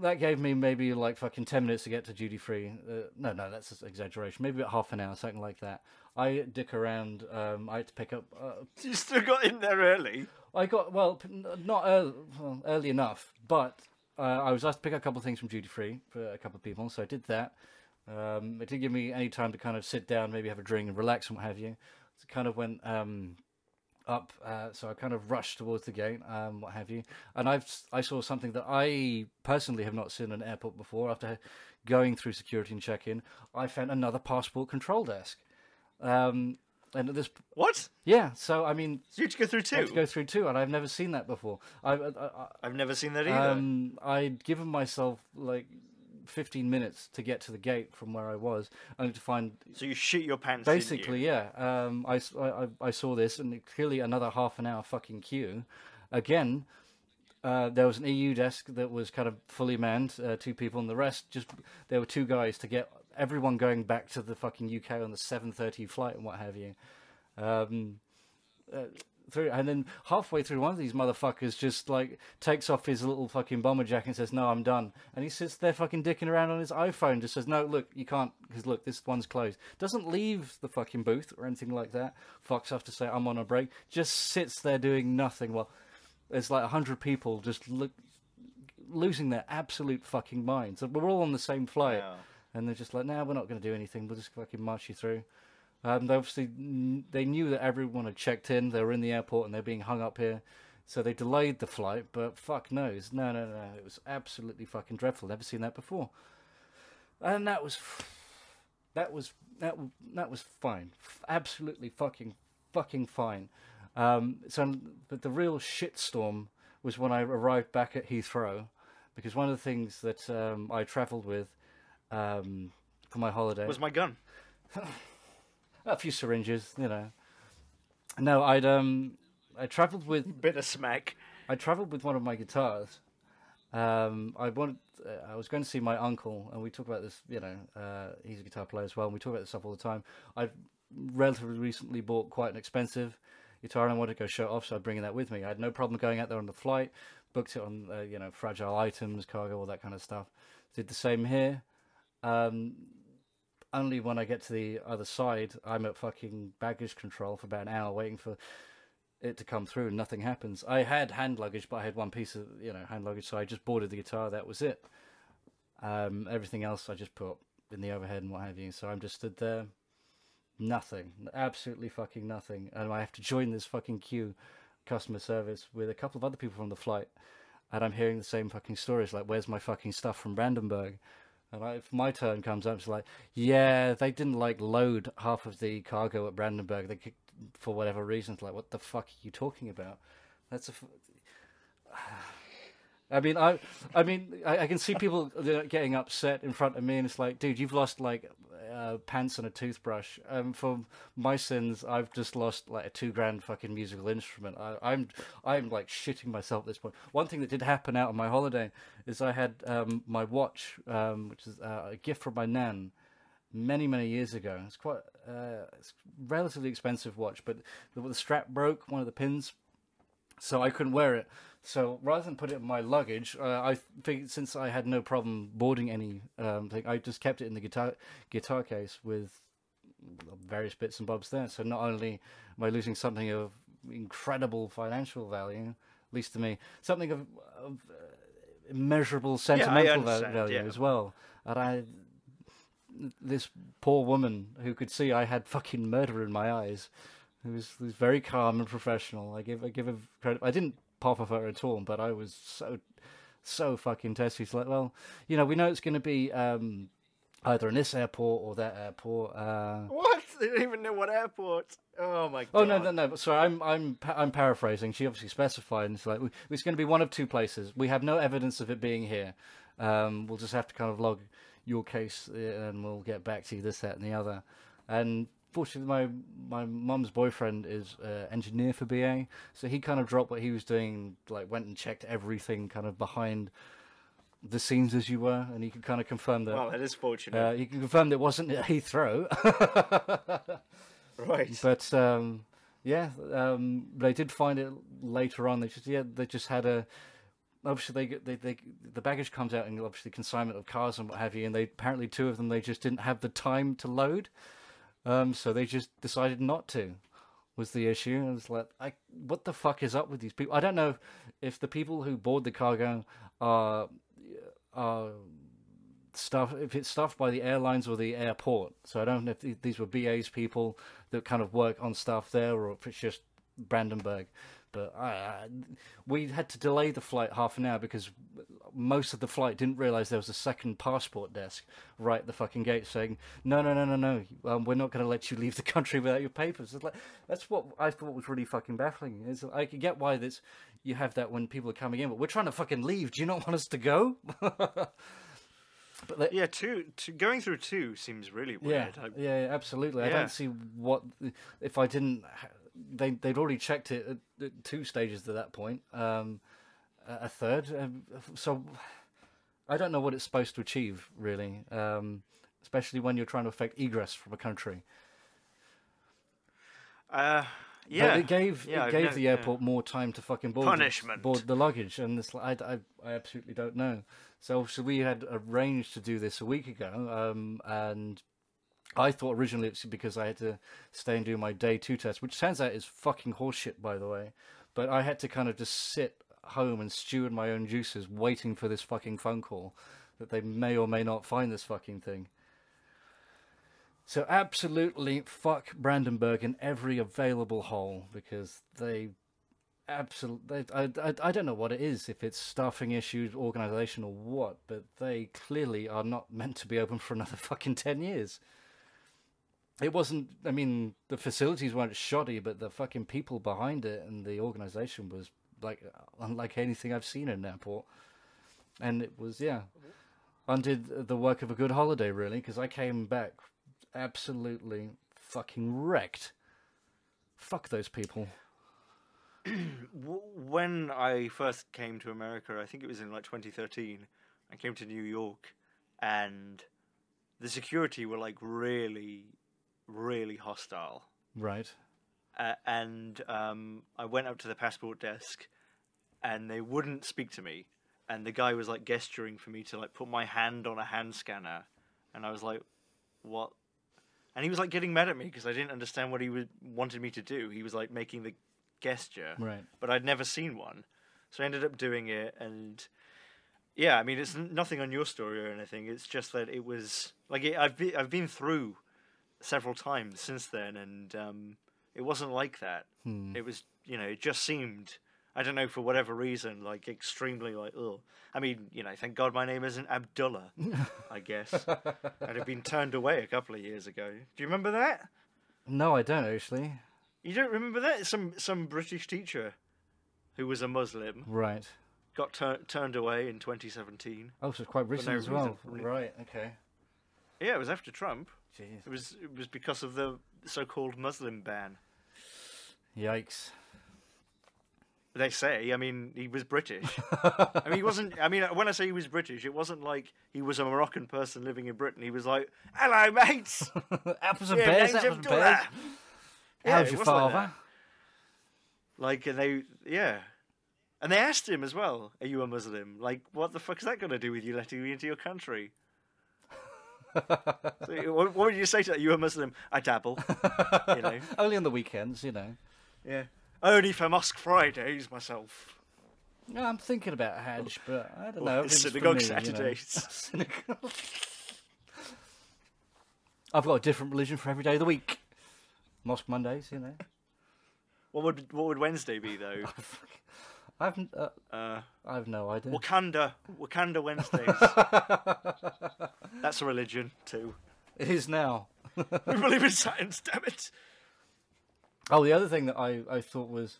that gave me maybe like fucking ten minutes to get to duty free. Uh, no, no, that's exaggeration. Maybe about half an hour, something like that. I dick around. Um, I had to pick up. Uh, You still got in there early. I got well, not early, well, early enough, but uh, I was asked to pick up a couple of things from duty free for a couple of people, so I did that. Um, it didn't give me any time to kind of sit down, maybe have a drink and relax and what have you. So it kind of went um, up, uh, so I kind of rushed towards the gate, um, what have you. And I've I saw something that I personally have not seen in an airport before. After going through security and check-in, I found another passport control desk. Um, and at this, What? yeah. So I mean, So you had to go through two. I had to go through two, and I've never seen that before. I, I, I've never seen that either. um, I'd given myself like 15 minutes to get to the gate from where I was, only to find so you shit your pants. didn't you? basically, yeah. Um, I- I- I saw this, and clearly another half an hour fucking queue. Again, uh, there was an EU desk that was kind of fully manned, uh, two people, and the rest just there were two guys to get everyone going back to the fucking UK on the 7:30 flight and what have you. Um, uh, through and then halfway through, one of these motherfuckers just like takes off his little fucking bomber jacket and says, "No, I'm done." And he sits there fucking dicking around on his iPhone, just says, "No, look, you can't because look, this one's closed." Doesn't leave the fucking booth or anything like that. Fucks off to say, "I'm on a break." Just sits there doing nothing. Well, there's like hundred people just look losing their absolute fucking minds. We're all on the same flight, Yeah. And they're just like, "No, we're not going to do anything. We'll just fucking march you through." Um, they obviously they knew that everyone had checked in. They were in the airport and they're being hung up here, so they delayed the flight. But fuck knows, no, no, no, it was absolutely fucking dreadful. Never seen that before, and that was that was that that was fine, absolutely fucking fucking fine. Um, so, but the real shitstorm was when I arrived back at Heathrow, because one of the things that um, I travelled with um, for my holiday Was my gun? a few syringes, you know. No, I'd um, I travelled with Bit of smack. I travelled with one of my guitars. Um, I wanted, uh, I was going to see my uncle, and we talk about this. You know, uh, he's a guitar player as well. And we talk about this stuff all the time. I've relatively recently bought quite an expensive guitar, and I wanted to go show it off, so I'm bringing that with me. I had no problem going out there on the flight. Booked it on, uh, you know, fragile items, cargo, all that kind of stuff. Did the same here. Um, only when I get to the other side, I'm at fucking baggage control for about an hour waiting for it to come through and nothing happens. I had hand luggage, but I had one piece of, you know, hand luggage, so I just boarded the guitar, that was it. Um, everything else I just put in the overhead and what have you, so I'm just stood there. Nothing. Absolutely fucking nothing. And I have to join this fucking queue customer service with a couple of other people from the flight. And I'm hearing the same fucking stories like, where's my fucking stuff from Brandenburg? And I, if my turn comes up, it's like, yeah, they didn't like load half of the cargo at Brandenburg. They kicked, for whatever reason. It's like, what the fuck are you talking about? That's a. F- I mean, I, I mean, I, I can see people getting upset in front of me, and it's like, dude, you've lost like uh, pants and a toothbrush. Um, for my sins, I've just lost like a two grand fucking musical instrument. I, I'm, I'm like shitting myself at this point. One thing that did happen out on my holiday is I had um, my watch, um, which is uh, a gift from my nan, many many years ago. It's quite, uh, it's relatively expensive watch, but the, the strap broke, one of the pins so I couldn't wear it. So rather than put it in my luggage, uh, I figured since I had no problem boarding any um, thing, I just kept it in the guitar guitar case with various bits and bobs there. So not only am I losing something of incredible financial value, at least to me, something of, of uh, immeasurable sentimental understand, value yeah. as well. And I, this poor woman who could see I had fucking murder in my eyes, who was, who was very calm and professional. I give I give her credit. I didn't pop of her at all, but I was so so fucking testy. She's like, well, you know, we know it's going to be um, either in this airport or that airport. Uh, What? They don't even know what airport. Oh my god. Oh no, no, no! Sorry, I'm I'm I'm paraphrasing. She obviously specified, and it's like it's going to be one of two places. We have no evidence of it being here. Um, we'll just have to kind of log your case, uh, and we'll get back to you this, that, and the other. And fortunately, my my mum's boyfriend is uh, engineer for BA, so he kind of dropped what he was doing, like went and checked everything, kind of behind the scenes, as you were, and he could kind of confirm that. Well, that is fortunate. uh, he can confirm it wasn't at Heathrow. right. But um, yeah, um, they did find it later on. They just yeah, they just had a. Obviously, they, they they the baggage comes out and obviously consignment of cars and what have you. And they apparently two of them they just didn't have the time to load, um, so they just decided not to. Was the issue? And it's like, I, what the fuck is up with these people? I don't know if the people who board the cargo are are stuff if it's stuffed by the airlines or the airport. So I don't know if these were BA's people that kind of work on stuff there, or if it's just Brandenburg. But I, I, we had to delay the flight half an hour because most of the flight didn't realize there was a second passport desk right at the fucking gate saying, "No, no, no, no, no, um, we're not going to let you leave the country without your papers." It's like, that's what I thought was really fucking baffling. Is I can get why this you have that when people are coming in, but we're trying to fucking leave. Do you not want us to go? but Yeah, two, two going through two seems really yeah, weird. Yeah, yeah, absolutely. I don't see what if I didn't. They they'd already checked it at, at two stages to that point. Um, a third. Um, so I don't know what it's supposed to achieve really. Um, especially when you're trying to affect egress from a country. uh, But yeah, it gave yeah, it gave no- the yeah. airport more time to fucking board the- Punishment. board the luggage, and this I, I, I absolutely don't know. So so we had arranged to do this a week ago, um, and I thought originally it's because I had to stay and do my day two test, which turns out is fucking horseshit, by the way. But I had to kind of just sit home and stew in my own juices, waiting for this fucking phone call that they may or may not find this fucking thing. So absolutely fuck Brandenburg in every available hole because they absolutely I, I, I don't know what it is if it's staffing issues, organisation or what, but they clearly are not meant to be open for another fucking 10 years. It wasn't I mean the facilities weren't shoddy but the fucking people behind it and the organisation was like unlike anything I've seen in an airport. And it was yeah undid the work of a good holiday really because I came back absolutely fucking wrecked. Fuck those people. When I first came to America, I think it was in like 2013. I came to New York, and the security were like really, really hostile. Right. Uh, and um, I went up to the passport desk, and they wouldn't speak to me. And the guy was like gesturing for me to like put my hand on a hand scanner, and I was like, "What?" And he was like getting mad at me because I didn't understand what he was, wanted me to do. He was like making the gesture, Right. but I'd never seen one, so I ended up doing it. And yeah, I mean, it's n- nothing on your story or anything. It's just that it was like it, I've been I've been through several times since then, and um, it wasn't like that. Hmm. It was, you know, it just seemed, I don't know, for whatever reason, like extremely like, oh. I mean, you know, thank God my name isn't Abdullah, I guess. I'd have been turned away a couple of years ago. Do you remember that? No, I don't actually. You don't remember that? Some some British teacher who was a Muslim Right. got tur- turned away in 2017. Oh, so it's quite recent no as well. reason. Right. Okay. Yeah, it was after Trump. Jeez. It was it was because of the so-called Muslim ban. Yikes. They say. I mean, he was British. I mean, he wasn't. I mean, when I say he was British, it wasn't like he was a Moroccan person living in Britain. He was like, "Hello, mates. apples and Yeah, name's Apples and Abdullah." pears. Yeah, How's your was like father? Like, and they, yeah, and they asked him as well, "Are you a Muslim?" Like, what the fuck is that going to do with you letting me into your country? So, what, what would you say to that? You a Muslim? I dabble. you know. Only on the weekends, you know. Yeah. Only for mosque Fridays myself. No, I'm thinking about Hajj, but I don't know. it's synagogue me, you know. Saturdays. Synagogue. I've got a different religion for every day of the week. Mosque Mondays, you know. What would what would Wednesday be though? Oh, I've uh, Uh, I've no idea. Wakanda, Wakanda Wednesdays. That's a religion too. It is now. We believe in science, damn it. Oh, the other thing that I, I thought was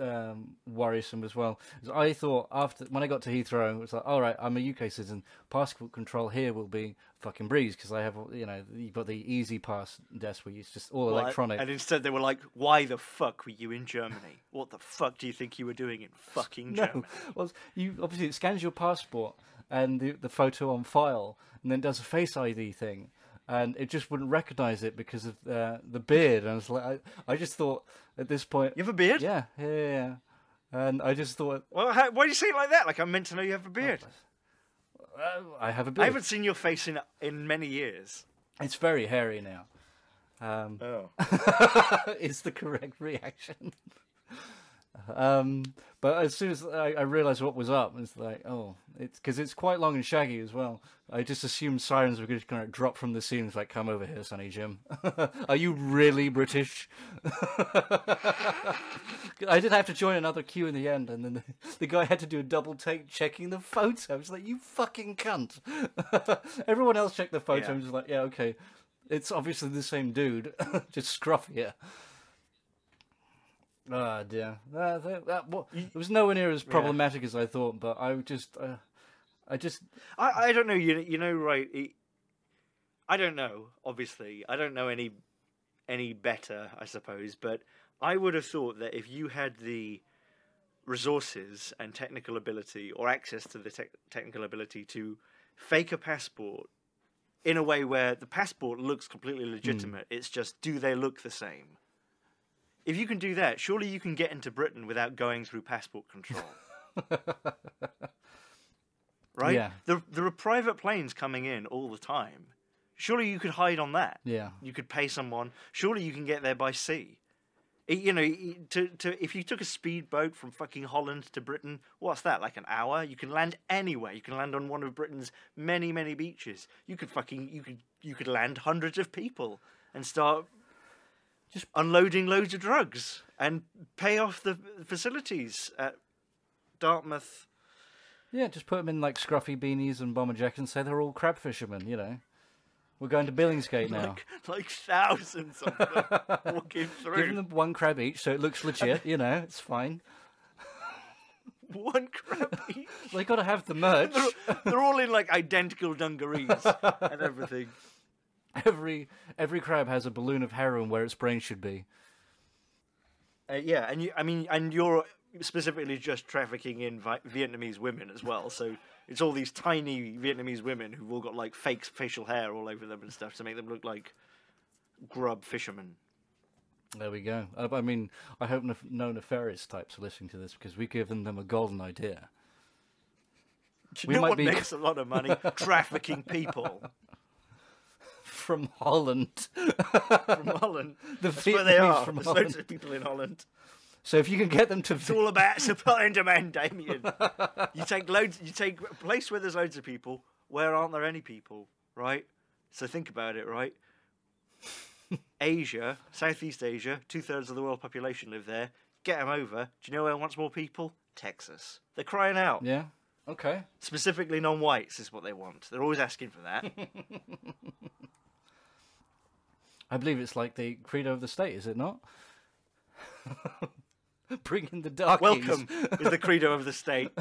um, worrisome as well I thought after when I got to Heathrow, it was like, all right, I'm a UK citizen. Passport control here will be fucking breeze because I have, you know, you've got the easy pass desk where it's just all Well, electronic. And instead they were like, "Why the fuck were you in Germany? What the fuck do you think you were doing in fucking no, Germany?" well, you obviously it scans your passport and the the photo on file, and then does a Face ID thing. And it just wouldn't recognise it because of uh, the beard. And I was like, I, I just thought at this point, You have a beard? yeah, yeah, yeah. And I just thought, Well, how, why do you say it like that? Like I'm meant to know you have a beard. I have a beard. I haven't seen your face in in many years. It's very hairy now. Um, Oh. is the correct reaction. Um, but as soon as I, I realised what was up, it's like, oh, it's because it's quite long and shaggy as well. I just assumed sirens were going to kind of drop from the ceiling, it's like, come over here, Sonny Jim. Are you really British? I did have to join another queue in the end, and then the, the guy had to do a double take checking the photo. I was like, you fucking cunt. Everyone else checked the photo Yeah. and was like, yeah, okay. It's obviously the same dude, just scruffier. Ah, dear. That, that, that, wa- it was nowhere near as problematic as I thought, but I just, uh, I just, I, I don't know. You you know right. it- I don't know. Obviously, I don't know any any better. I suppose, but I would have thought that if you had the resources and technical ability, or access to the tech technical ability to fake a passport in a way where the passport looks completely legitimate, it's just do they look the same? If you can do that, surely you can get into Britain without going through passport control. right? Yeah. There, there are private planes coming in all the time. Surely you could hide on that. yeah. You could pay someone. Surely you can get there by sea. It- you know, to, to if you took a speedboat from fucking Holland to Britain, what's that? Like an hour? You can land anywhere. You can land on one of Britain's many, many beaches. You could fucking you could you could land hundreds of people and start just unloading loads of drugs and pay off the facilities at Dartmouth. Yeah, just put them in like scruffy beanies and bomber jackets and say they're all crab fishermen, you know. We're going to Billingsgate now. Like, like thousands of them walking through. Give them one crab each so it looks legit, you know, it's fine. One crab each. They got to have the merch. They're, they're all in like identical dungarees and everything. Every every crab has a balloon of heroin where its brain should be. Uh, yeah, and you, I mean, and you're specifically just trafficking in Vi- Vietnamese women as well. So it's all these tiny Vietnamese women who've all got like fake facial hair all over them and stuff to make them look like grub fishermen. There we go. I mean, I hope no, no nefarious types are listening to this because we've given them a golden idea. Do you We know might what be- makes a lot of money? Trafficking people From Holland. from Holland. The That's where they are. from There's Holland. loads of people in Holland. So if you can get them to. It's all about supply and demand, Damien. You take loads. You take a place where there's loads of people. Where aren't there any people? Right. So think about it. Right. Asia, Southeast Asia, two thirds of the world population live there. Get them over. Do you know where wants more people? Texas. They're crying out. Yeah. Okay. Specifically, non-whites is what they want. They're always asking for that. I believe it's like the credo of the state, is it not? Bring in the darkies. Welcome is the credo of the state.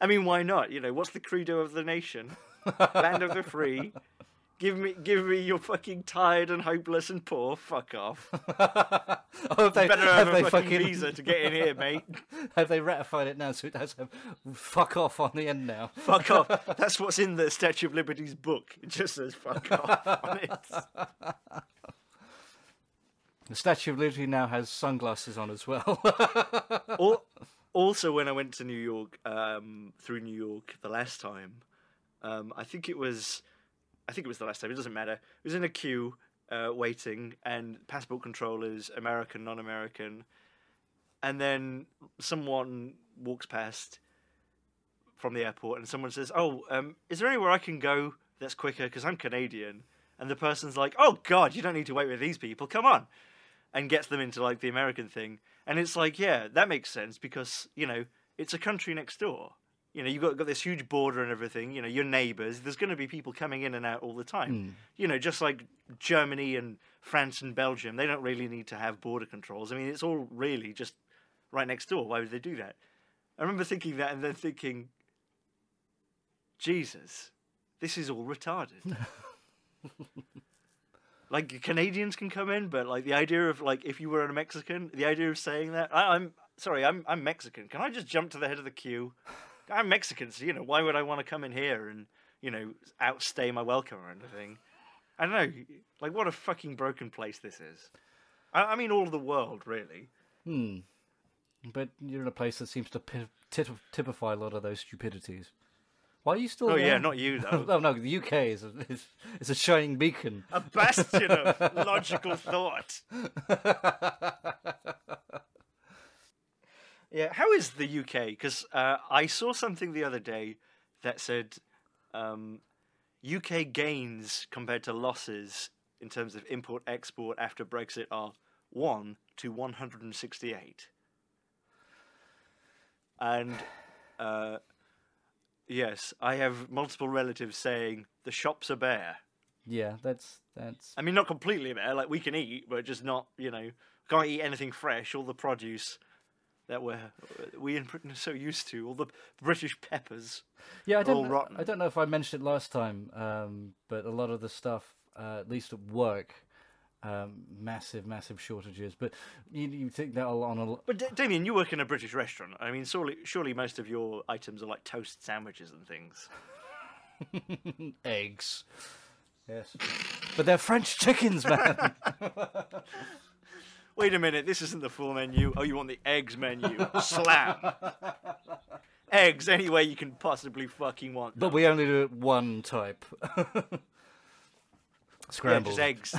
I mean, why not? You know, what's the credo of the nation? Land of the free. Give me, give me your fucking tired and hopeless and poor. Fuck off. Oh, have they, Better have, have a they fucking, fucking visa to get in here, mate. have they ratified it now? So it has fuck off on the end now. Fuck off. That's what's in the Statue of Liberty's book. It just says fuck off on it. The Statue of Liberty now has sunglasses on as well. Also, when I went to New York, um, through New York the last time, um, I think it was, I think it was the last time. It doesn't matter. It was in a queue, uh, waiting, and passport controllers, American, non-American, and then someone walks past from the airport, and someone says, "Oh, um, is there anywhere I can go that's quicker? Because I'm Canadian." And the person's like, "Oh God, you don't need to wait with these people. Come on." and gets them into like the American thing. And it's like, yeah, that makes sense because, you know, it's a country next door. You know, you've got, got this huge border and everything, you know, your neighbors. There's going to be people coming in and out all the time. Hmm. You know, just like Germany and France and Belgium, they don't really need to have border controls. I mean, it's all really just right next door. Why would they do that? I remember thinking that and then thinking, Jesus, this is all retarded. like Canadians can come in, but like the idea of like if you were a Mexican, the idea of saying that I, I'm sorry, I'm I'm Mexican. Can I just jump to the head of the queue? I'm Mexican, so you know why would I want to come in here and you know outstay my welcome or anything? I don't know. Like what a fucking broken place this is. I, I mean, all of the world really. hmm. But you're in a place that seems to pi- tit- typify a lot of those stupidities. Why are you still? Oh there? yeah, not you though. Oh no, the UK is a, is, is a shining beacon. A bastion of logical thought. yeah, how is the UK? Because uh, I saw something the other day that said um, UK gains compared to losses in terms of import export after Brexit are one to one hundred and sixty-eight. And uh, yes, I have multiple relatives saying the shops are bare. Yeah, that's that's. I mean, not completely bare. Like we can eat, but just not. You know, can't eat anything fresh. All the produce that we're we in Britain are so used to. All the British peppers. Yeah, I don't. rotten. I don't know if I mentioned it last time, um, but a lot of the stuff, uh, at least at work, um, massive, massive shortages. But you, you think that on a But D- Damien, you work in a British restaurant. I mean, surely, surely most of your items are like toast sandwiches and things. eggs. Yes, but they're French chickens, man. Wait a minute, this isn't the full menu. Oh, you want the eggs menu? Slam. eggs any way you can possibly fucking want. but we only do it one type. Yeah, Scrambled. just eggs.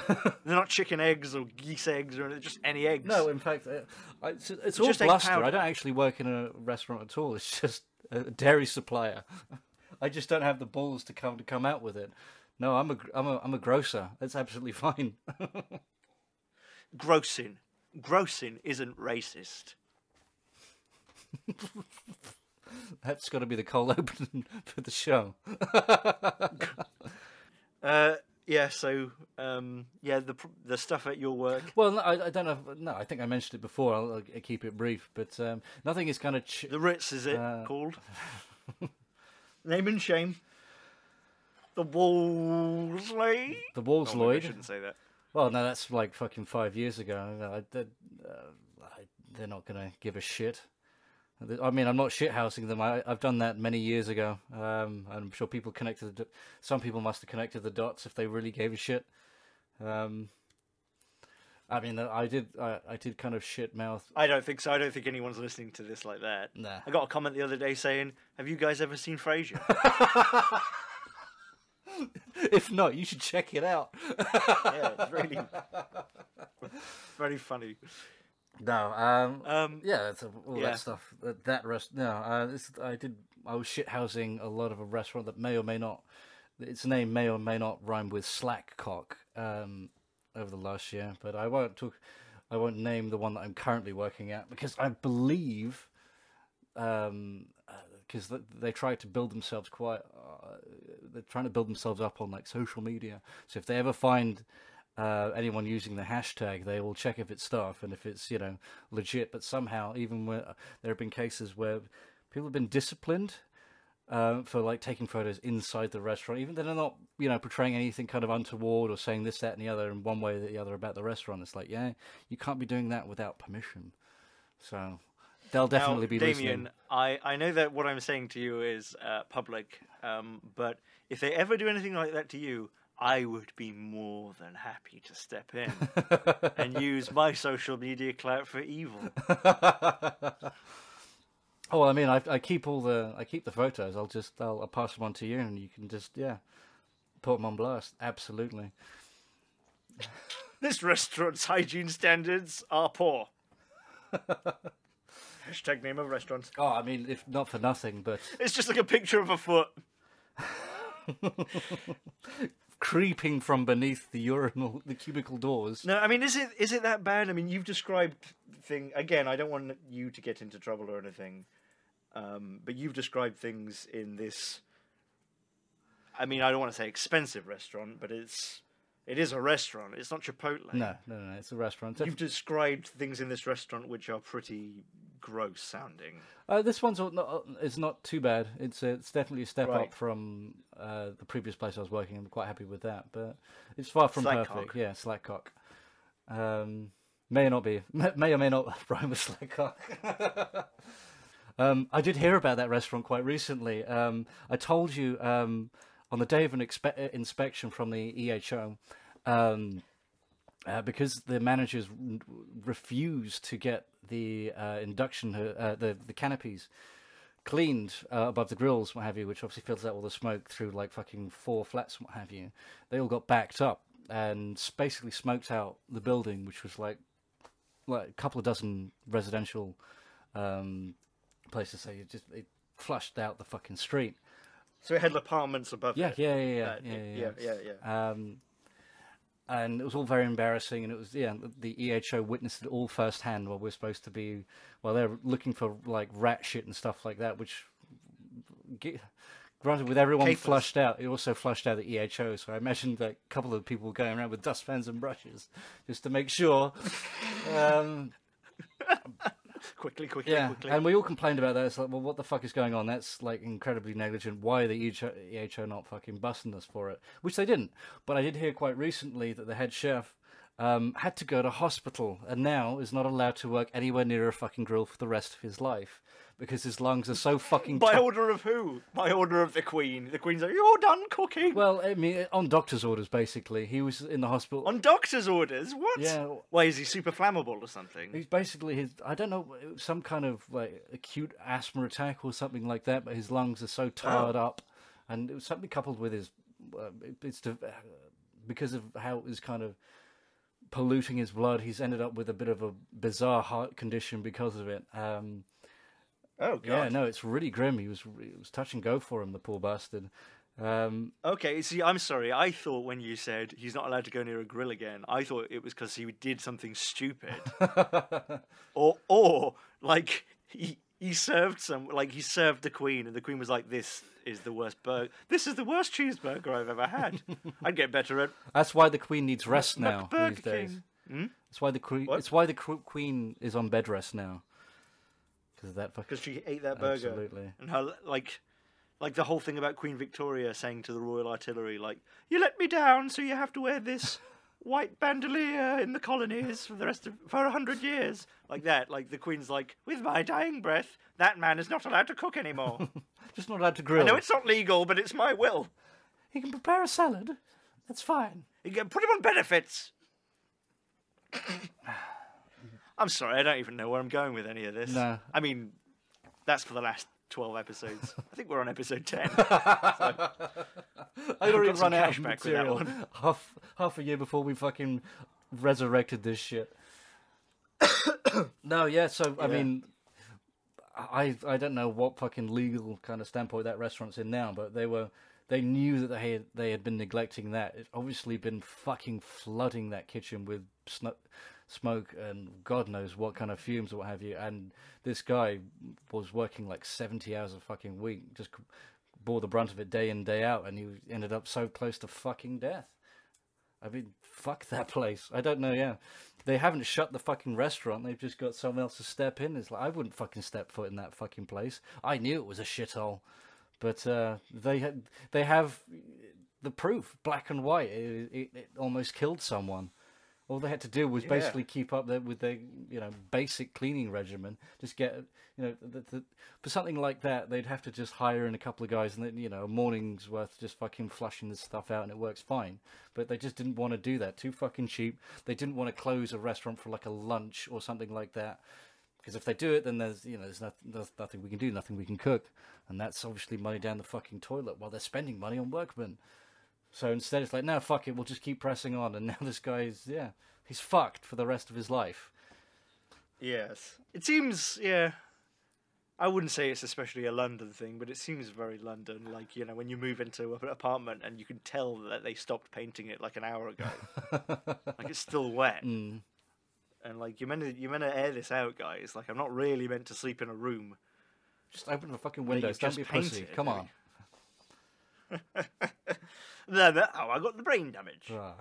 They're not chicken eggs or geese eggs or anything, just any eggs. No, in fact, uh, I- it's, it's all Just bluster. I don't actually work in a restaurant at all. It's just a dairy supplier. I just don't have the balls to come to come out with it. No, I'm a I'm a I'm a grocer. That's absolutely fine. grossing. Grossing isn't racist. That's got to be the cold open for the show. Uh, yeah. So, um, yeah, the the stuff at your work. Well, I, I don't know. If, no, I think I mentioned it before. I'll, I'll keep it brief, but um, nothing is kind of. Ch- The Ritz is it Uh, called? Name and shame. The Wolseley. the Oh, Walls maybe I Lloyd. shouldn't say that. Well, no, that's like fucking five years ago. I, they- uh, I, they're not going to give a shit. I mean, I'm not shithousing them. I, I've done that many years ago. Um, I'm sure people connected. The, some people must have connected the dots if they really gave a shit. Um, I mean, I did. I, I did kind of shit mouth. I don't think so. I don't think anyone's listening to this like that. Nah. I got a comment the other day saying, "Have you guys ever seen Frasier?" if not, you should check it out. yeah, it's really very funny. No. Um, Um, yeah, it's all yeah. that stuff. That, that rest. No, uh, this, I did. I was shit housing a lot of a restaurant that may or may not. Its name may or may not rhyme with Slackcock um, over the last year, but I won't talk. I won't name the one that I'm currently working at because I believe, um, because they, try to build themselves quite. Uh, they're trying to build themselves up on like social media. So if they ever find uh, anyone using the hashtag, they will check if it's stuff and if it's you know legit. But somehow, even where there have been cases where people have been disciplined uh, for like taking photos inside the restaurant, even though they're not you know portraying anything kind of untoward or saying this, that, and the other in one way or the other about the restaurant. It's like, yeah, you can't be doing that without permission. So they'll definitely now, be Damien, listening. I, I know that what I'm saying to you is uh, public, um, but if they ever do anything like that to you, I would be more than happy to step in and use my social media clout for evil. Oh, I mean, I, I keep all the I keep the photos. I'll just I'll, I'll pass them on to you, and you can just yeah, put them on blast. Absolutely. This restaurant's hygiene standards are poor. Hashtag name of restaurant. Oh, I mean, if not for nothing, but It's just like a picture of a foot. creeping from beneath the urinal, the cubicle doors. No, I mean, is it is it that bad? I mean, you've described thing again. I don't want you to get into trouble or anything, um, but you've described things in this. I mean, I don't want to say expensive restaurant, but it's it is a restaurant. It's not Chipotle. No, no, no, it's a restaurant. You've described things in this restaurant which are pretty gross sounding. Uh, this one's not, it's not too bad. It's uh, it's definitely a step Right. up from uh, the previous place I was working. I'm quite happy with that, but it's far from Slackcock. perfect. Yeah, slackcock. Um, may or not be, may, may or may not rhyme with slackcock. um, I did hear about that restaurant quite recently. Um, I told you um, on the day of an expe- uh, inspection from the EHO. Um, uh, because the managers r- refused to get the uh, induction, uh, the the canopies cleaned uh, above the grills, what have you, which obviously filters out all the smoke through like fucking four flats, what have you. They all got backed up and basically smoked out the building, which was like like a couple of dozen residential um, places. So you just it flushed out the fucking street. So it had apartments above Yeah, it. yeah, yeah, yeah, Uh, yeah, yeah, yeah, yeah. Um, and it was all very embarrassing, and it was yeah. The EHO witnessed it all firsthand while we're supposed to be, while they're looking for like rat shit and stuff like that. Which, granted, with everyone Capers. flushed out, it also flushed out the EHO. So I imagine that a couple of people were going around with dustpans and brushes just to make sure. um, Quickly, quickly, yeah, quickly. and we all complained about that. It's like, well, what the fuck is going on? That's like incredibly negligent. Why are the EHO, EHO not fucking busting us for it? Which they didn't. But I did hear quite recently that the head chef um, had to go to hospital and now is not allowed to work anywhere near a fucking grill for the rest of his life because his lungs are so fucking. By to- order of who? By order of the Queen. The Queen's like, you're done cooking. well, I mean, on doctor's orders, basically, he was in the hospital. On doctor's orders? What? Yeah. Why, is he super flammable or something? He's basically his. I don't know, some kind of like acute asthma attack or something like that. But his lungs are so tired up, and it was something coupled with his. Uh, it's to, uh, because of how it was kind of polluting his blood. He's ended up with a bit of a bizarre heart condition because of it. Um, Oh, God. yeah, no, it's really grim. He was it was touch and go for him, the poor bastard. Um, Okay, see, I'm sorry. I thought when you said he's not allowed to go near a grill again, I thought it was because he did something stupid, or or like he he served some like he served the queen, and the queen was like, "This is the worst burger. This is the worst cheeseburger I've ever had. I'd get better at that's why the queen needs rest now these days. King." Hmm? That's why the queen. It's why the queen is on bed rest now. Because of that fucking. because she ate that burger. Absolutely. And her like, like the whole thing about Queen Victoria saying to the Royal Artillery, like, "You let me down, so you have to wear this white bandolier in the colonies for the rest of for a hundred years." Like that. Like the Queen's like, "With my dying breath, that man is not allowed to cook anymore. Just not allowed to grill. I know it's not legal, but it's my will. He can prepare a salad. That's fine. You can put him on benefits." I'm sorry, I don't even know where I'm going with any of this. No. I mean, that's for the last 12 episodes. I think we're on episode 10. I'd already run out of cashback with that material one. half half a year before we fucking resurrected this shit. no, yeah. So I Yeah. mean, I I don't know what fucking legal kind of standpoint that restaurant's in now, but they were they knew that they had they had been neglecting that. It's obviously been fucking flooding that kitchen with sno- smoke and God knows what kind of fumes or what have you. And this guy was working like seventy hours a fucking week, just bore the brunt of it day in day out, and he ended up so close to fucking death. I mean, fuck that place. I don't know. Yeah, they haven't shut the fucking restaurant. They've just got someone else to step in. It's like I wouldn't fucking step foot in that fucking place. I knew it was a shithole, but uh, they had they have the proof, black and white. It, it, it almost killed someone. All they had to do was Yeah. basically keep up their, with their, you know, basic cleaning regimen. Just get, you know, the, the, for something like that, they'd have to just hire in a couple of guys, and then, you know, a morning's worth just fucking flushing this stuff out, and it works fine. But they just didn't want to do that. Too fucking cheap. They didn't want to close a restaurant for like a lunch or something like that. Because if they do it, then there's, you know, there's, not, there's nothing we can do, nothing we can cook, and that's obviously money down the fucking toilet while they're spending money on workmen. So instead, it's like, no, fuck it, we'll just keep pressing on. And now this guy's, yeah, he's fucked for the rest of his life. Yes. It seems, yeah. I wouldn't say it's especially a London thing, but it seems very London. Like, you know, when you move into an apartment and you can tell that they stopped painting it like an hour ago. like, it's still wet. Mm. And, like, you're meant, to, you're meant to air this out, guys. Like, I'm not really meant to sleep in a room. Just open the fucking windows. Don't be a pussy. Come on. No, no, oh, I got the brain damage. Ah.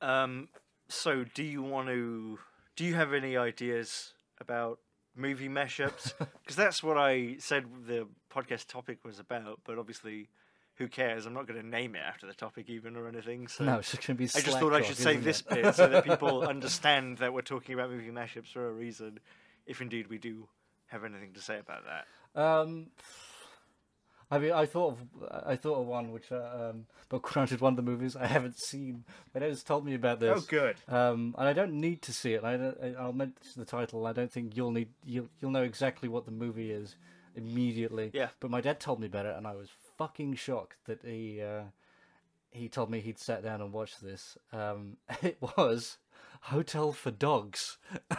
Um, so do you want to? Do you have any ideas about movie mashups? Because that's what I said the podcast topic was about. But obviously, who cares? I'm not going to name it after the topic even or anything. So No, it's just going to be I just thought I should say this it? bit so that people understand that we're talking about movie mashups for a reason. If indeed we do have anything to say about that. Um, I mean, I thought of I thought of one which, uh, um, but granted, one of the movies I haven't seen. My dad's told me about this. Oh, good. Um, and I don't need to see it. I I'll mention the title. I don't think you'll need you'll you'll know exactly what the movie is. immediately. Yeah. But my dad told me about it, and I was fucking shocked that he uh, he told me he'd sat down and watched this. Um, it was Hotel for Dogs.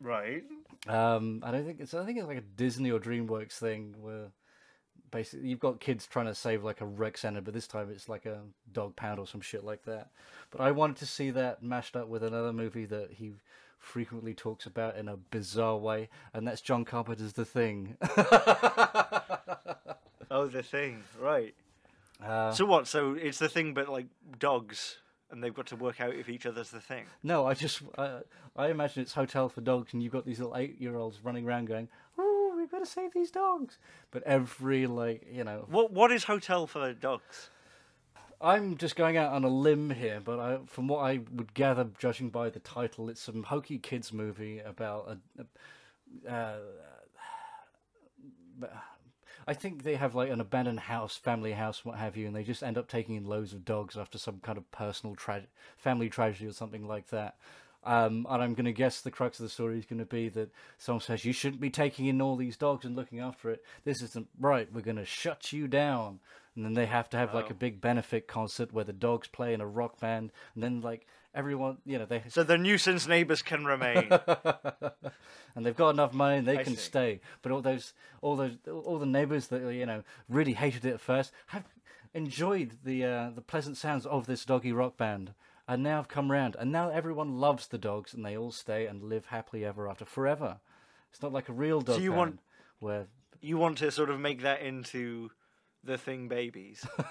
Right. Um, I don't think it's. I think it's like a Disney or DreamWorks thing where basically you've got kids trying to save like a rec center, but this time it's like a dog pound or some shit like that. But I wanted to see that mashed up with another movie that he frequently talks about in a bizarre way, and that's John Carpenter's The Thing. Oh, the thing. Right. Uh, So what? So it's the thing, but like dogs, and they've got to work out if each other's the thing. no, I just uh, I imagine it's Hotel for Dogs, and you've got these little eight-year-olds running around going, "Oh, we've got to save these dogs!" But every like you know What What is hotel for dogs? I'm just going out on a limb here, but I, from what I would gather, judging by the title, it's some hokey kids movie about a. a uh, I think they have like an abandoned house, family house, what have you, and they just end up taking in loads of dogs after some kind of personal tra- family tragedy or something like that. Um, and I'm going to guess the crux of the story is going to be that someone says you shouldn't be taking in all these dogs and looking after it. This isn't right. We're going to shut you down. And then they have to have like a big benefit concert where the dogs play in a rock band, and then like everyone, you know, they So the nuisance neighbours can remain. and they've got enough money and they I can see. stay. But all those, all those, all the neighbours that you know really hated it at first have enjoyed the uh, the pleasant sounds of this doggy rock band, and now have come round, and now everyone loves the dogs, and they all stay and live happily ever after forever. It's not like a real dog you band want- where you want to sort of make that into the thing babies.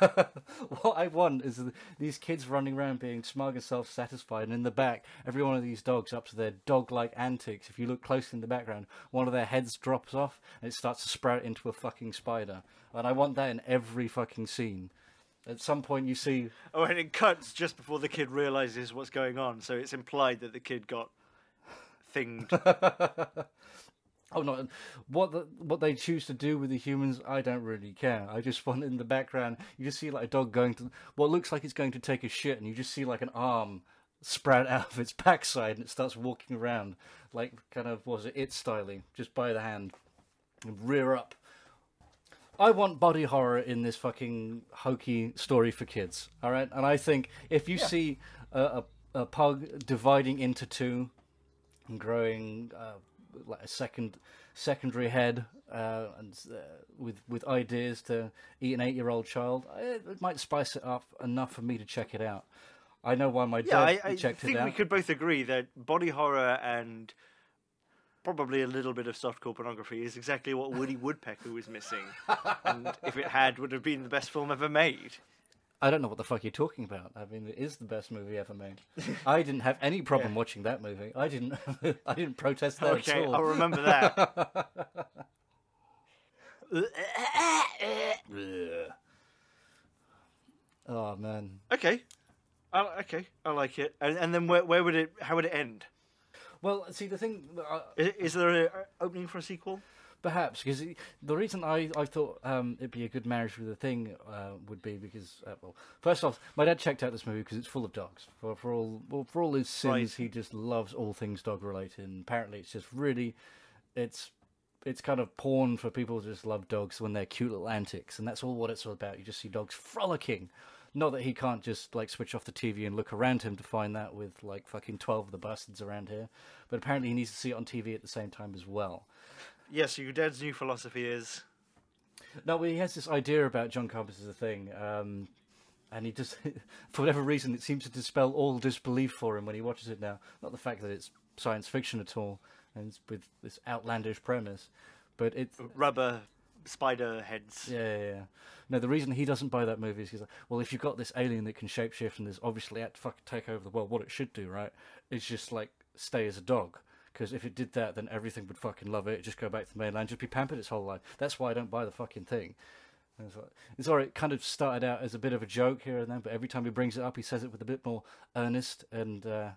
what I want is these kids running around being smug and self-satisfied, and in the back, every one of these dogs up to their dog-like antics. If you look closely in the background, one of their heads drops off and it starts to sprout into a fucking spider. And I want that in every fucking scene. At some point, you see, oh, and it cuts just before the kid realizes what's going on, so it's implied that the kid got thinged. oh no, what the, what they choose to do with the humans, I don't really care. I just want in the background, you just see like a dog going to what looks like it's going to take a shit, and you just see like an arm sprout out of its backside, and it starts walking around like kind of was it it styling, just by the hand, and rear up. I want body horror in this fucking hokey story for kids. All right, and I think if you see a, a, a pug dividing into two and growing uh, like a second secondary head uh, and uh, with with ideas to eat an eight year old child, it, it might spice it up enough for me to check it out. I know why my yeah, dad I, I checked it out. I think we could both agree that body horror and probably a little bit of softcore pornography is exactly what Woody Woodpecker was missing. and if it had, would have been the best film ever made. I don't know what the fuck you're talking about. I mean, it is the best movie ever made. I didn't have any problem watching that movie. I didn't. I didn't protest that Okay, at all. I'll remember that. Oh man. okay. I, okay, I like it. And, and then where, where would it? How would it end? Well, see the thing. Uh, Is, is there an opening for a sequel? Perhaps because the reason I, I thought um, it'd be a good marriage with the thing uh, would be because uh, well first off my dad checked out this movie because it's full of dogs. For for all well, for all his sins Right. he just loves all things dog related and apparently it's just really it's it's kind of porn for people who just love dogs when they're cute little antics and that's all what it's all about. You just see dogs frolicking. Not that he can't just like switch off the TV and look around him to find that with like fucking 12 of the bastards around here but apparently he needs to see it on TV at the same time as well Yes, your dad's new philosophy is No, he has this idea about John Carpenter's a thing, um, and he just, for whatever reason, it seems to dispel all disbelief for him when he watches it now. Not the fact that it's science fiction at all, and it's with this outlandish premise, but it's rubber spider heads. yeah, yeah, yeah. No, the reason he doesn't buy that movie is he's like, well, if you've got this alien that can shapeshift and is obviously out to fucking take over the world, what it should do, right, is just like stay as a dog. Because if it did that, then everything would fucking love it. It'd just go back to the mainland, just be pampered its whole life. That's why I don't buy the fucking thing. And It's, like, it's alright. It kind of started out as a bit of a joke here and there, but every time he brings it up, he says it with a bit more earnest and uh, a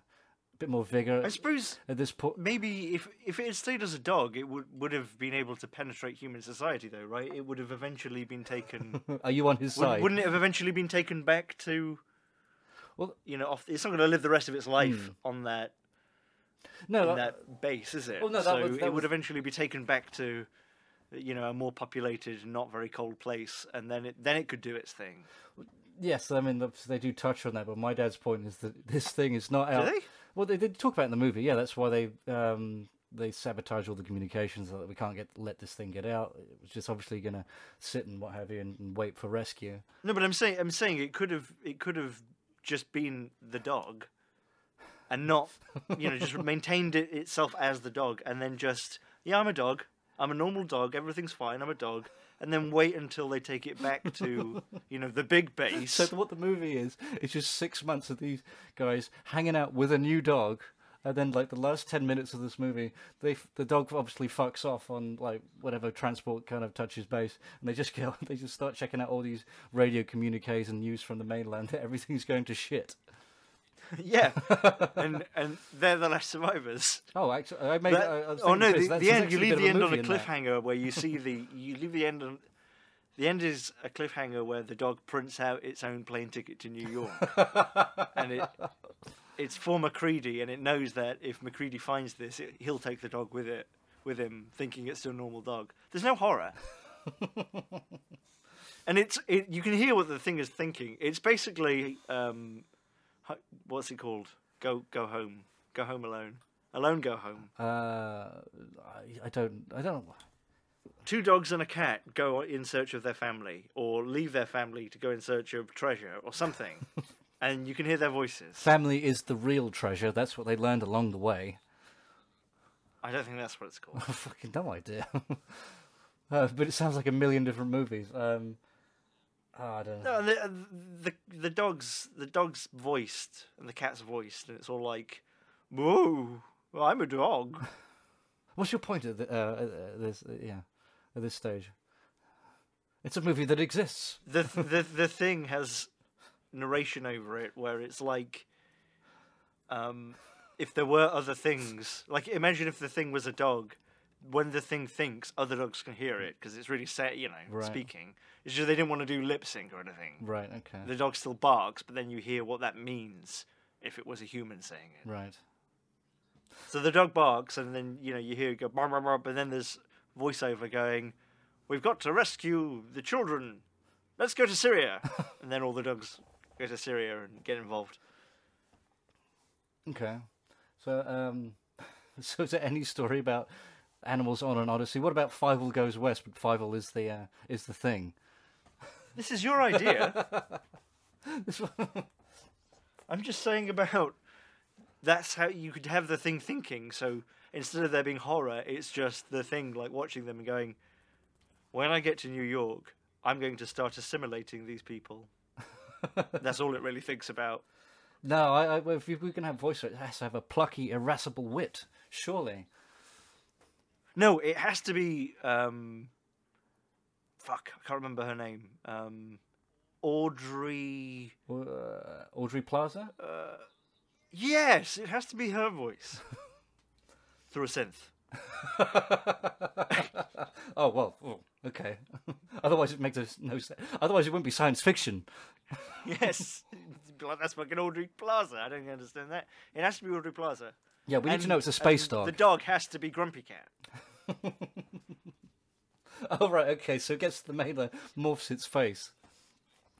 bit more vigor. I suppose At this point, maybe if if it had stayed as a dog, it would would have been able to penetrate human society, though, right? It would have eventually been taken. are you on his Would, side? wouldn't it have eventually been taken back to? Well- you know, off, it's not going to live the rest of its life on that No, in that base, is it? well, no, that so was- that it was- would eventually be taken back to, you know, a more populated, not very cold place, and then it then it could do its thing. Yes, I mean they do touch on that, but my dad's point is that this thing is not out. they? Well, they did talk about in the movie. Yeah, that's why they um, they sabotage all the communications so that we can't get let this thing get out. It was just obviously going to sit and what have you and, and wait for rescue. No, but I'm saying I'm saying it could have it could have just been the dog, and not you know just maintained it itself as the dog, and then just yeah I'm a dog, I'm a normal dog, everything's fine, I'm a dog, and then wait until they take it back to you know the big base. So what the movie is, it's just six months of these guys hanging out with a new dog, and then like the last ten minutes of this movie, they the dog obviously fucks off on like whatever transport kind of touches base, and they just go, they just start checking out all these radio communiques and news from the mainland. That everything's going to shit. yeah, and and they're the last survivors. Oh, actually, I made. That- I, oh no, the, the end. You leave the end on a movie in that. cliffhanger where you see the. You leave the end on. The end is a cliffhanger where the dog prints out its own plane ticket to New York, and it it's for MacReady, and it knows that if MacReady finds this, it, he'll take the dog with it with him, thinking it's still a normal dog. There's no horror, and it's it, you can hear what the thing is thinking. It's basically um, what's it called? Go go home, go home alone, alone go home. Uh, I, I don't. I don't. two dogs and a cat go in search of their family or leave their family to go in search of treasure or something and you can hear their voices Family is the real treasure. That's what they learned along the way. i don't think that's what it's called Fucking no idea. uh, but it sounds like a million different movies. Um, oh, I don't know. no the, the the dog's the dog's voiced and the cat's voiced and it's all like whoa well, i'm a dog What's your point at, the, uh, at at this? Uh, yeah, at this stage. It's a movie that exists. the the the thing has narration over it where it's like um if there were other things like imagine if the thing was a dog when the thing thinks other dogs can hear it because it's really set you know Right. speaking it's just they didn't want to do lip sync or anything Right. Okay. the dog still barks but then you hear what that means if it was a human saying it Right. so the dog barks and then you know you hear it go bark, bark, bark, but then there's voiceover going we've got to rescue the children let's go to syria and then all the dogs go to syria and get involved Okay. So, um, so is there any story about animals on an odyssey? What about Fievel Goes West? But Fievel is the uh, is the thing. this is your idea i'm just saying about that's how you could have the thing thinking so instead of there being horror it's just the thing like watching them and going when i get to new york i'm going to start assimilating these people that's all it really thinks about no, I, I, if we we can have voice, it has to have a plucky, irascible wit. Surely. No, it has to be. Um, fuck, I can't remember her name. Um, Audrey. Uh, Aubrey Plaza. Yes, it has to be her voice through a synth. oh well. oh, okay. Otherwise, it makes no sense. Otherwise, it wouldn't be science fiction. Yes, that's fucking Aubrey Plaza. I don't understand that. It has to be Aubrey Plaza. Yeah, we need to know it's a space dog. The dog has to be Grumpy Cat. Oh right, okay. So it gets to the mainland, morphs its face.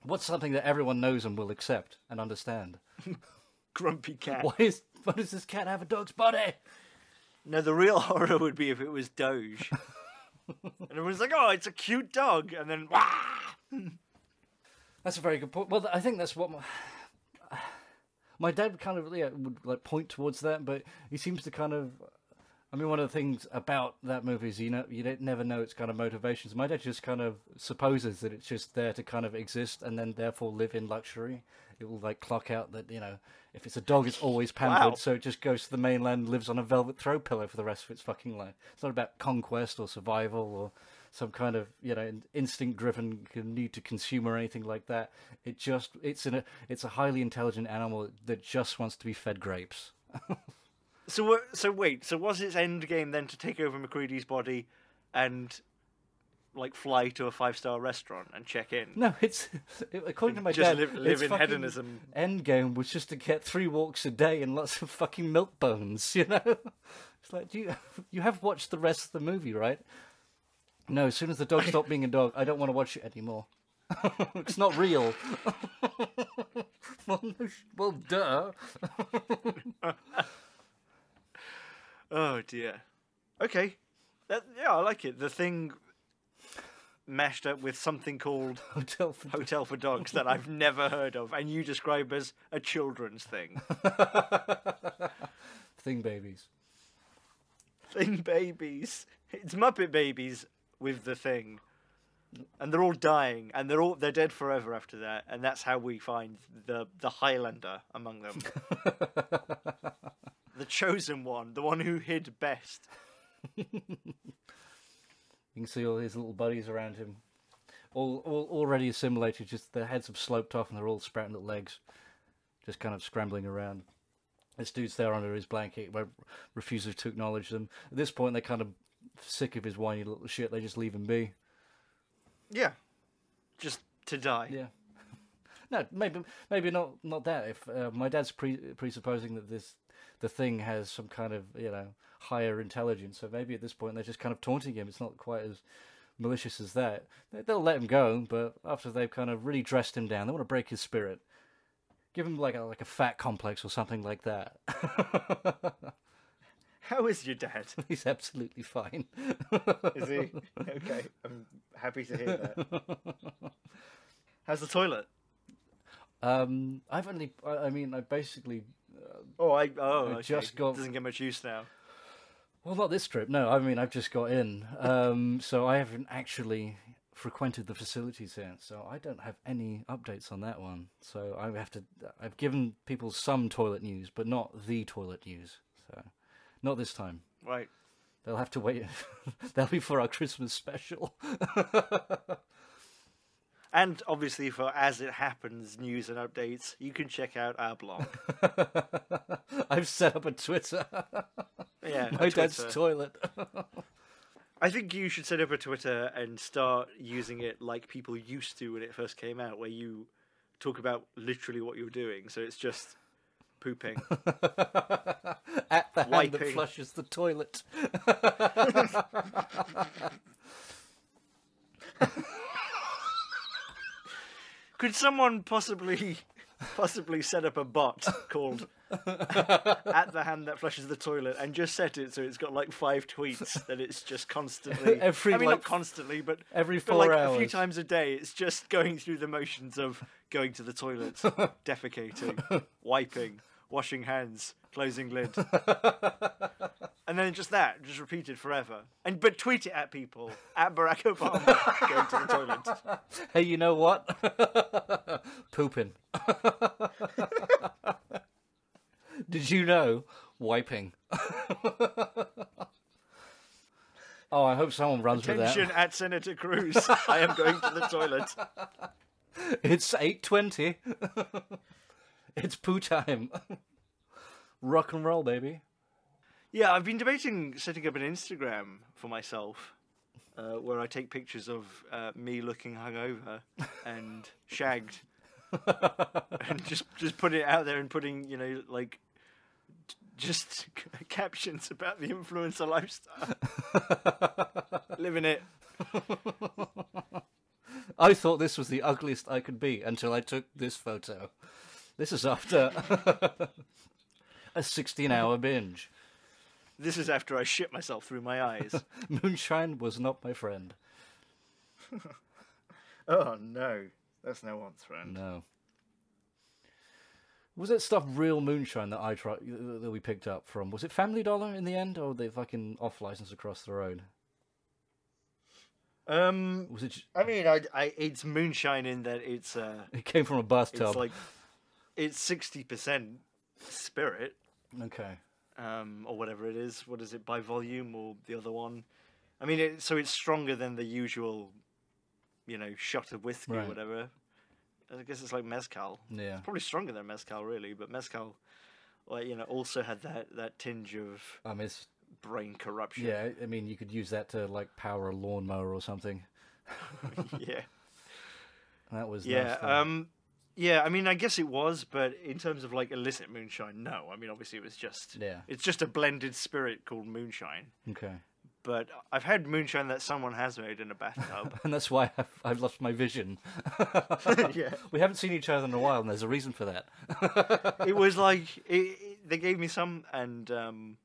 What's something that everyone knows and will accept and understand? Grumpy Cat. Why is why does this cat have a dog's body? No, the real horror would be if it was Doge. and everyone's like, "Oh, it's a cute dog," and then Wah! That's a very good point. Well, I think that's what my, dad kind of yeah, would like point towards that, but he seems to kind of. I mean, one of the things about that movie is you know you don't never know its kind of motivations. My dad just kind of supposes that it's just there to kind of exist and then therefore live in luxury. It will like clock out that you know if it's a dog, it's always pampered, Wow. so it just goes to the mainland, lives on a velvet throw pillow for the rest of its fucking life. It's not about conquest or survival or some kind of you know instinct-driven need to consume or anything like that. It just it's in a it's a highly intelligent animal that just wants to be fed grapes. So, so wait. So was its end game then to take over MacReady's body, and like fly to a five star restaurant and check in. No, it's according to my Just dad. live- live in hedonism. Endgame was just to get three walks a day and lots of fucking milk bones. You know, it's like do you you have watched the rest of the movie, right? No, as soon as the dog stopped being a dog, I don't want to watch it anymore. it's not real. well, no, well, duh. Oh dear. Okay. That, yeah, I like it. The thing mashed up with something called Hotel for Hotel for Dogs that I've never heard of, and you describe as a children's thing. thing babies. thing babies. It's Muppet babies with the thing. And they're all dying, and they're all they're dead forever after that, and that's how we find the the Highlander among them, the chosen one, the one who hid best. You can see all his little buddies around him, all, all already assimilated. Just their heads have sloped off, and they're all sprouting little legs, just kind of scrambling around. This dude's there under his blanket, refuses to acknowledge them. At this point, they're kind of sick of his whiny little shit. They just leave him be. Yeah, just to die. Yeah. No, maybe maybe not not that. If uh, my dad's pre- presupposing that this the thing has some kind of you know higher intelligence, so maybe at this point they're just kind of taunting him. It's not quite as malicious as that. They- They'll let him go, but after they've kind of really dressed him down, they want to break his spirit. Give him like a like a fat complex or something like that. How is your dad? He's absolutely fine. Is he okay? I'm happy to hear that. How's the toilet? um, I've only, I mean, I basically Oh, I oh, I okay. just got- doesn't get much use now. Well, not this trip. No, I mean I've just got in, um, so I haven't actually frequented the facilities yet. So I don't have any updates on that one. So I have to. I've given people some toilet news, but not the toilet news. So not this time. Right. They'll have to wait. That'll be for our Christmas special. And obviously, for as it happens, news and updates, you can check out our blog. I've set up a Twitter. Yeah, My a dad's toilet. I think you should set up a Twitter and start using it like people used to when it first came out, where you talk about literally what you're doing. So it's just pooping. At the hand that flushes the toilet. Could someone possibly, possibly set up a bot called "At the Hand That Flushes the Toilet" and just set it so it's got like five tweets that it's just constantly. Every, I mean, like, not constantly, but every but four like a few times a day, it's just going through the motions of going to the toilet, defecating, wiping, washing hands, closing lid, and then just that, just repeated forever. And but tweet it at people at Barack Obama going to the toilet. Hey, you know what? Pooping. Did you know? Wiping. oh, I hope someone runs with Attention that. at Senator Cruz. I am going to the toilet. It's 8.20. it's poo time. Rock and roll, baby. Yeah, I've been debating setting up an Instagram for myself, uh, where I take pictures of uh, me looking hungover and shagged, and just just put it out there and putting you know like t- just captions about the influencer lifestyle, living it. I thought this was the ugliest I could be until I took this photo. This is after a 16 hour binge. This is after I shit myself through my eyes. Moonshine was not my friend. oh no, that's no one's friend. No. Was it stuff real moonshine that I tried that we picked up from? Was it Family Dollar in the end, or they fucking off license across the road? Um, Was it? j- I mean, I, I, it's moonshine in that it's uh, It came from a bathtub. it's like it's sixty percent spirit, okay. um, or whatever it is. What is it by volume or the other one? I mean, it, so it's stronger than the usual, you know, shot of whiskey or whatever. I guess it's like mezcal. Yeah. it's Probably stronger than mezcal, really. But mezcal, well, you know, also had that that tinge of mean, it's, brain corruption. yeah. I mean, you could use that to like power a lawnmower or something. yeah. That was Yeah. nice. Um. Yeah. I mean, I guess it was, but in terms of like illicit moonshine, no. I mean, obviously, it was just. Yeah. It's just a blended spirit called moonshine. okay. But I've had moonshine that someone has made in a bathtub. And that's why I've, I've lost my vision. yeah. We haven't seen each other in a while, and there's a reason for that. It was like it, it- they gave me some, and um,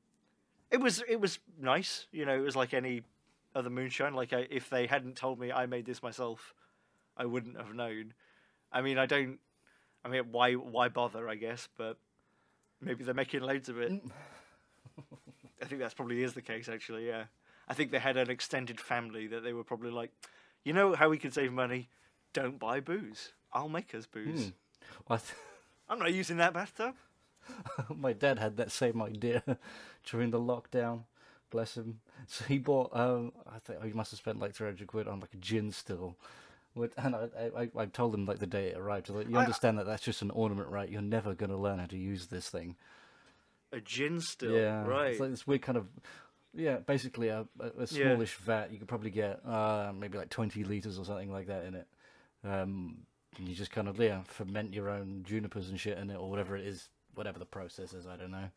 it was it was nice. You know, it was like any other moonshine. Like I, if they hadn't told me I made this myself, I wouldn't have known. I mean, I don't. I mean, why why bother? I guess, but maybe they're making loads of it. I think that's probably is the case. Actually, yeah. I think they had an extended family that they were probably like, you know, how we can save money. Don't buy booze. I'll make us booze. I th- I'm not using that bathtub. my dad had that same idea during the lockdown. Bless him. So he bought. Um, I think he must have spent like three hundred quid on like a gin still. With, and I, I, I told them like the day it arrived. Like, you I- understand that that's just an ornament, right? You're never going to learn how to use this thing. A gin still, yeah, right? It's like this weird kind of. Yeah, basically a, a, a Yeah. smallish vat. You could probably get uh, maybe like twenty liters or something like that in it. Um, and you just kind of yeah ferment your own junipers and shit in it or whatever it is, whatever the process is. I don't know.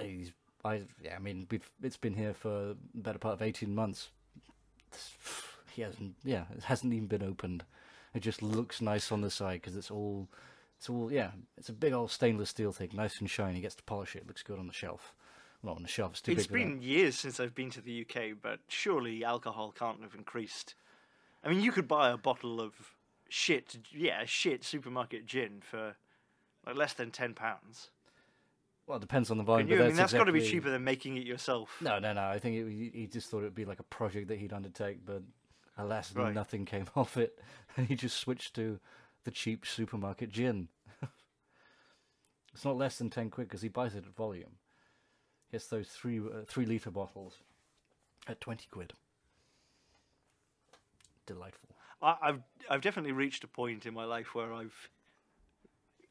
He's, I yeah, I mean we've it's been here for the better part of eighteen months. He hasn't yeah it hasn't even been opened. It just looks nice on the side because it's all it's all yeah it's a big old stainless steel thing, nice and shiny. Gets to polish it, looks good on the shelf. Not on the shelf. It's too It's been years since I've been to the UK, but surely alcohol can't have increased. I mean, you could buy a bottle of shit, yeah, shit supermarket gin for like less than ten pounds. Well, it depends on the volume. I mean, that's got to be cheaper than making it yourself. No, no, no. I think it, he- he just thought it would be like a project that he'd undertake, but alas, Right. nothing came of it, and he just switched to the cheap supermarket gin. it's not less than ten quid because he buys it at volume. He Gets those three uh, three liter bottles at twenty quid. Delightful. I, I've I've definitely reached a point in my life where I've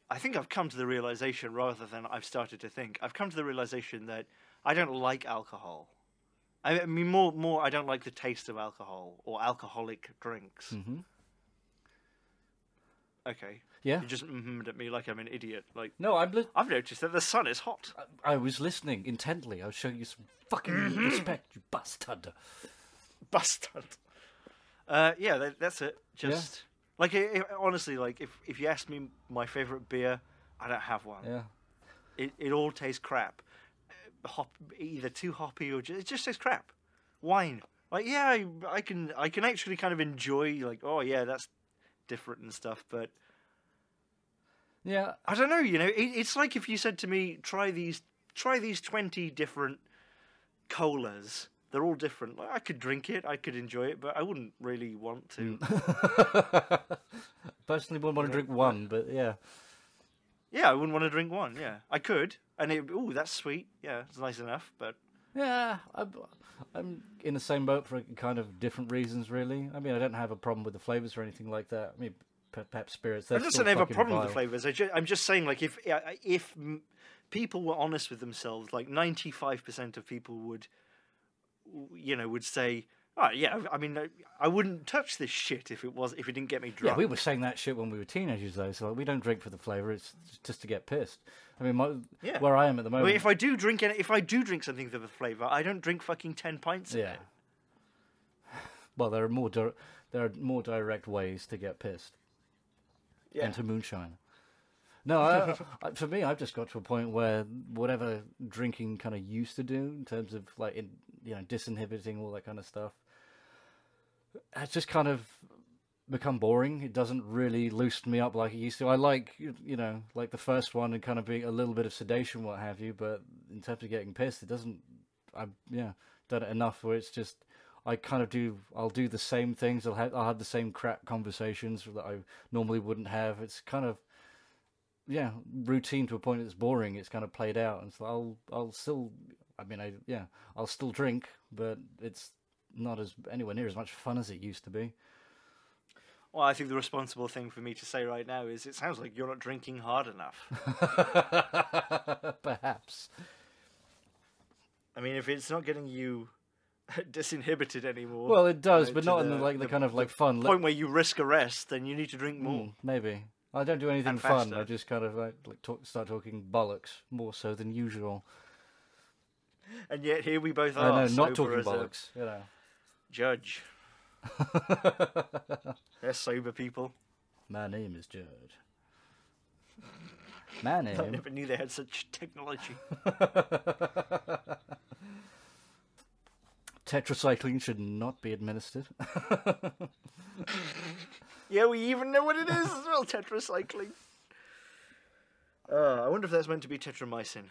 I think I've come to the realization rather than I've started to think. I've come to the realization that I don't like alcohol. I mean more more I don't like the taste of alcohol or alcoholic drinks. hmm Okay. Yeah. You just mm at me like I'm an idiot. Like No, I'm. Li- I've noticed that the sun is hot. I, I was listening intently. I'll show you some fucking Mm-hmm. respect, you bastard. Bastard. Uh, yeah, that, that's it. Just like i i honestly, like if if you ask me my favorite beer, I don't have one. Yeah. It it all tastes crap. Hop, either too hoppy or just, it just tastes crap. Wine, like yeah, I, I can I can actually kind of enjoy like oh yeah that's different and stuff, but Yeah. I don't know. You know, it, it's like if you said to me try these try these twenty different colas. They're all different. Like, I could drink it, I could enjoy it, but I wouldn't really want to. Mm. Personally, wouldn't want to drink one, but yeah. Yeah, I wouldn't want to drink one. Yeah, I could, and it. Oh, that's sweet. Yeah, it's nice enough, but Yeah, I'm, I'm in the same boat for kind of different reasons, really. I mean, I don't have a problem with the flavors or anything like that. I mean, perhaps spirits. I'm That's not saying I have a problem with the flavors. I I'm just saying, like, if if people were honest with themselves, like 95 percent of people would, you know, would say, "Oh, yeah." I mean, I- wouldn't touch this shit if it was if it didn't get me drunk. Yeah, we were saying that shit when we were teenagers, though. So like, we don't drink for the flavor; it's just to get pissed. I mean, my, Yeah. where I am at the I moment. mean, if I do drink any, if I do drink something for the flavor, I don't drink fucking ten pints. of yeah. it. Well, there are more dir- there are more direct ways to get pissed. Yeah. into moonshine. No, I, I, for me, I've just got to a point where whatever drinking kind of used to do in terms of like in, you know disinhibiting all that kind of stuff, has just kind of become boring. It doesn't really loosen me up like it used to. I like you know like the first one and kind of being a little bit of sedation, what have you. But in terms of getting pissed, it doesn't. I yeah done it enough where it's just. I kind of do. I'll do the same things. I'll have. I'll have the same crap conversations that I normally wouldn't have. It's kind of yeah, routine to a point that's boring. It's kind of played out, and so I'll I'll still, I mean, I yeah, I'll still drink, but it's not as anywhere near as much fun as it used to be. Well, I think the responsible thing for me to say right now is it sounds like you're not drinking hard enough. Perhaps. I mean, if it's not getting you disinhibited anymore. Well, it does, uh, but not in the, like the, kind of like fun. point where you risk arrest, then you need to drink more. Mm, maybe I don't do anything fun. I just kind of like, like talk, start talking bollocks more so than usual. And yet here we both are. I know, not talking as a bollocks. You know. Judge. They're sober people. My name is Judge. My name. I never knew they had such technology. Tetracycline should not be administered. Yeah, we even know what it is as well. Tetracycline. Uh, I wonder if that's meant to be tetramycin.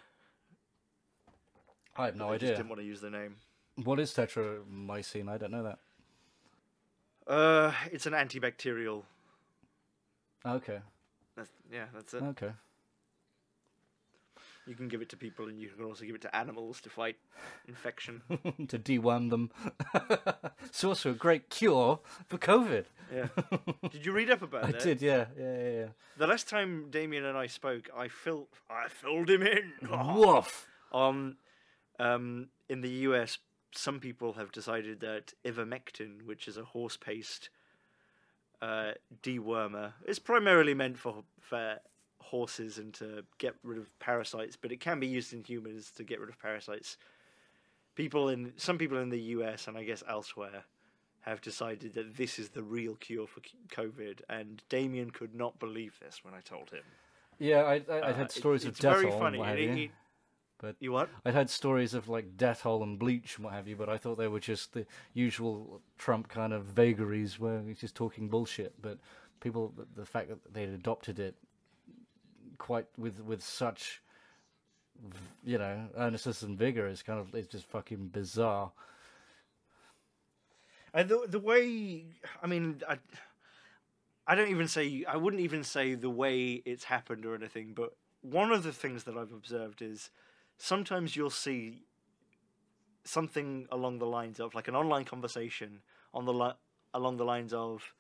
I have no I just idea. didn't want to use the name. What is tetramycin? I don't know that. Uh, it's an antibacterial. Okay. That's, yeah, that's it. Okay. You can give it to people, and you can also give it to animals to fight infection. to deworm them. it's also a great cure for COVID. yeah. Did you read up about I that? I did, yeah, yeah, yeah. yeah. The last time Damien and I spoke, I filled I filled him in. Woof. On um, in the US, some people have decided that ivermectin, which is a horse paste uh, dewormer, is primarily meant for for horses and to get rid of parasites, but it can be used in humans to get rid of parasites. People in some people in the US and I guess elsewhere have decided that this is the real cure for COVID, and Damien could not believe this when I told him. Yeah, I, I, Uh, had it- stories of it's death very hole funny. It- it- But you what? I'd had stories of like Dettol and bleach and what have you, but I thought they were just the usual Trump kind of vagaries where he's just talking bullshit. But people, the- the fact that they'd adopted it quite with with such, you know, earnestness and vigor is kind of it's just fucking bizarre. And the the way I mean, I, I don't even say I wouldn't even say the way it's happened or anything. But one of the things that I've observed is sometimes you'll see something along the lines of like an online conversation on the li- along the lines of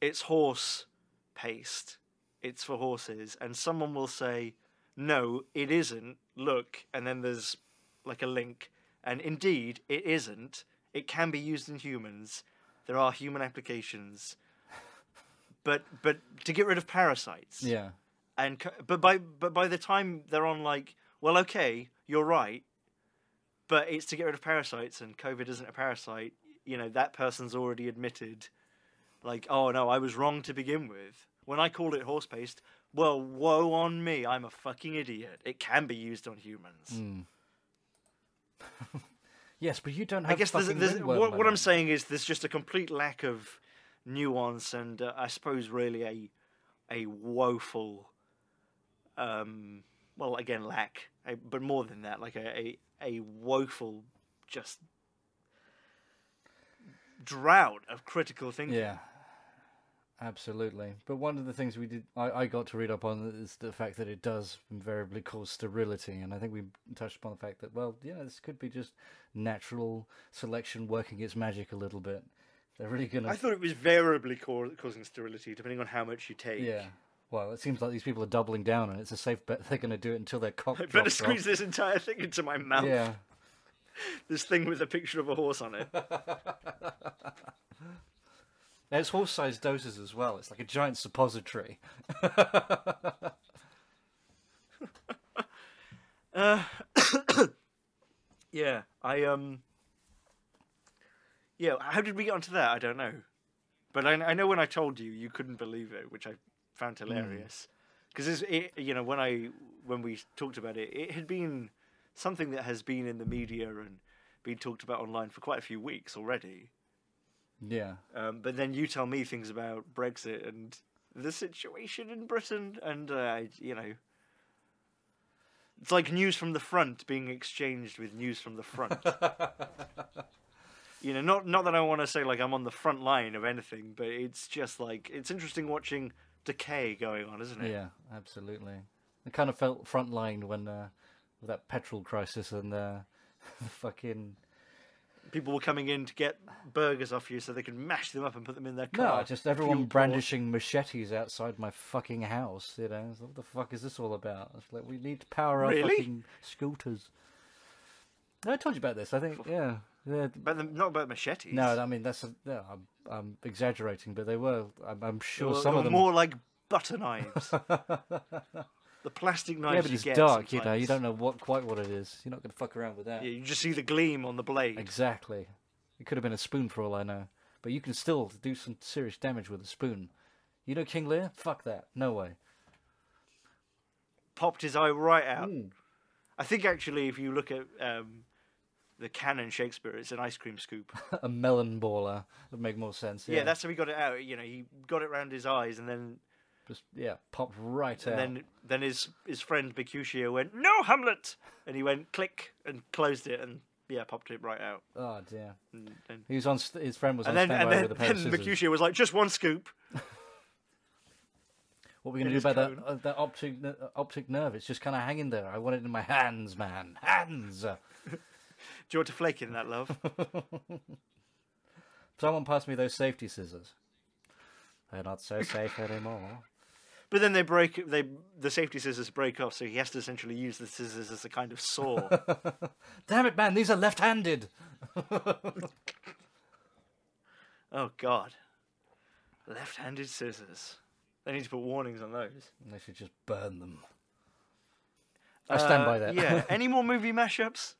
it's horse paste, it's for horses, and someone will say no, it isn't. Look, and then there's like a link, and indeed it isn't. It can be used in humans. There are human applications, but but to get rid of parasites. Yeah, And but by but by the time they're on like, well, okay, you're right, but it's to get rid of parasites, and COVID isn't a parasite. You know that person's already admitted, like, oh no, I was wrong to begin with. When I called it horse paste, well, woe on me, I'm a fucking idiot. It can be used on humans. Hmm. yes, but you don't have. I guess there's, there's, what, what I'm saying is there's just a complete lack of nuance and uh, I suppose really a a woeful, um, well again lack, a, but more than that, like a, a a woeful just drought of critical thinking. Yeah, absolutely. But one of the things we did, I, I got to read up on is the fact that it does invariably cause sterility, and I think we touched upon the fact that well, yeah, this could be just natural selection working its magic a little bit. They're really gonna, I thought it was variably ca- causing sterility depending on how much you take. yeah. Well, it seems like these people are doubling down, and it's a safe bet they're going to do it until their cock I better drops squeeze off. this entire thing into my mouth. Yeah, This thing with a picture of a horse on it. it's horse-sized doses as well. It's like a giant suppository. Uh, yeah, I um. Yeah, how did we get onto that? I don't know, but I, I know when I told you, you couldn't believe it, which I found hilarious. Because it, you know, when I when we talked about it, it had been something that has been in the media and been talked about online for quite a few weeks already. Yeah. Um, but then you tell me things about Brexit and the situation in Britain, and uh, you know, it's like news from the front being exchanged with news from the front. you know, not not that I want to say like I'm on the front line of anything, but it's just like it's interesting watching decay going on, isn't it? Yeah, absolutely. I kind of felt frontline when uh, with that petrol crisis and uh, the fucking People were coming in to get burgers off you so they could mash them up and put them in their car. no, just everyone brandishing machetes outside my fucking house. You know, what the fuck is this all about? It's like we need to power our Really? fucking scooters. No, I told you about this. I think, Yeah, But the, not about machetes. no, I mean that's a, yeah, I'm, I'm exaggerating, but they were. I'm, I'm sure some of were them. more like butter knives. the plastic knives. yeah, but you it's get dark. You know, you don't know what quite what it is. You're not going to fuck around with that. Yeah, you just see the gleam on the blade. Exactly. It could have been a spoon for all I know, but you can still do some serious damage with a spoon. You know King Lear? Fuck that. No way. Popped his eye right out. Mm. I think actually, if you look at um, the canon Shakespeare, it's an ice cream scoop. a melon baller That would make more sense. yeah. Yeah, that's how he got it out. You know, he got it round his eyes, and then just yeah, popped right out. and then then his his friend Mercutio went, "No, Hamlet," and he went click and closed it, and yeah, popped it right out. Oh dear. And, and, He was on. St- his friend was on then and standby then, with a pair of scissors. Mercutio was like, "Just one scoop." What are we going to do about that uh, that optic uh, optic nerve? It's just kind of hanging there. I want it in my hands, man. Hands. Do you want to flake in that, love? Someone pass me those safety scissors. They're not so safe anymore. But then they break. They the safety scissors break off, so he has to essentially use the scissors as a kind of saw. Damn it, man! These are left-handed. oh God, left-handed scissors. They need to put warnings on those. They should just burn them. I stand Uh, by that. yeah. Any more movie mashups?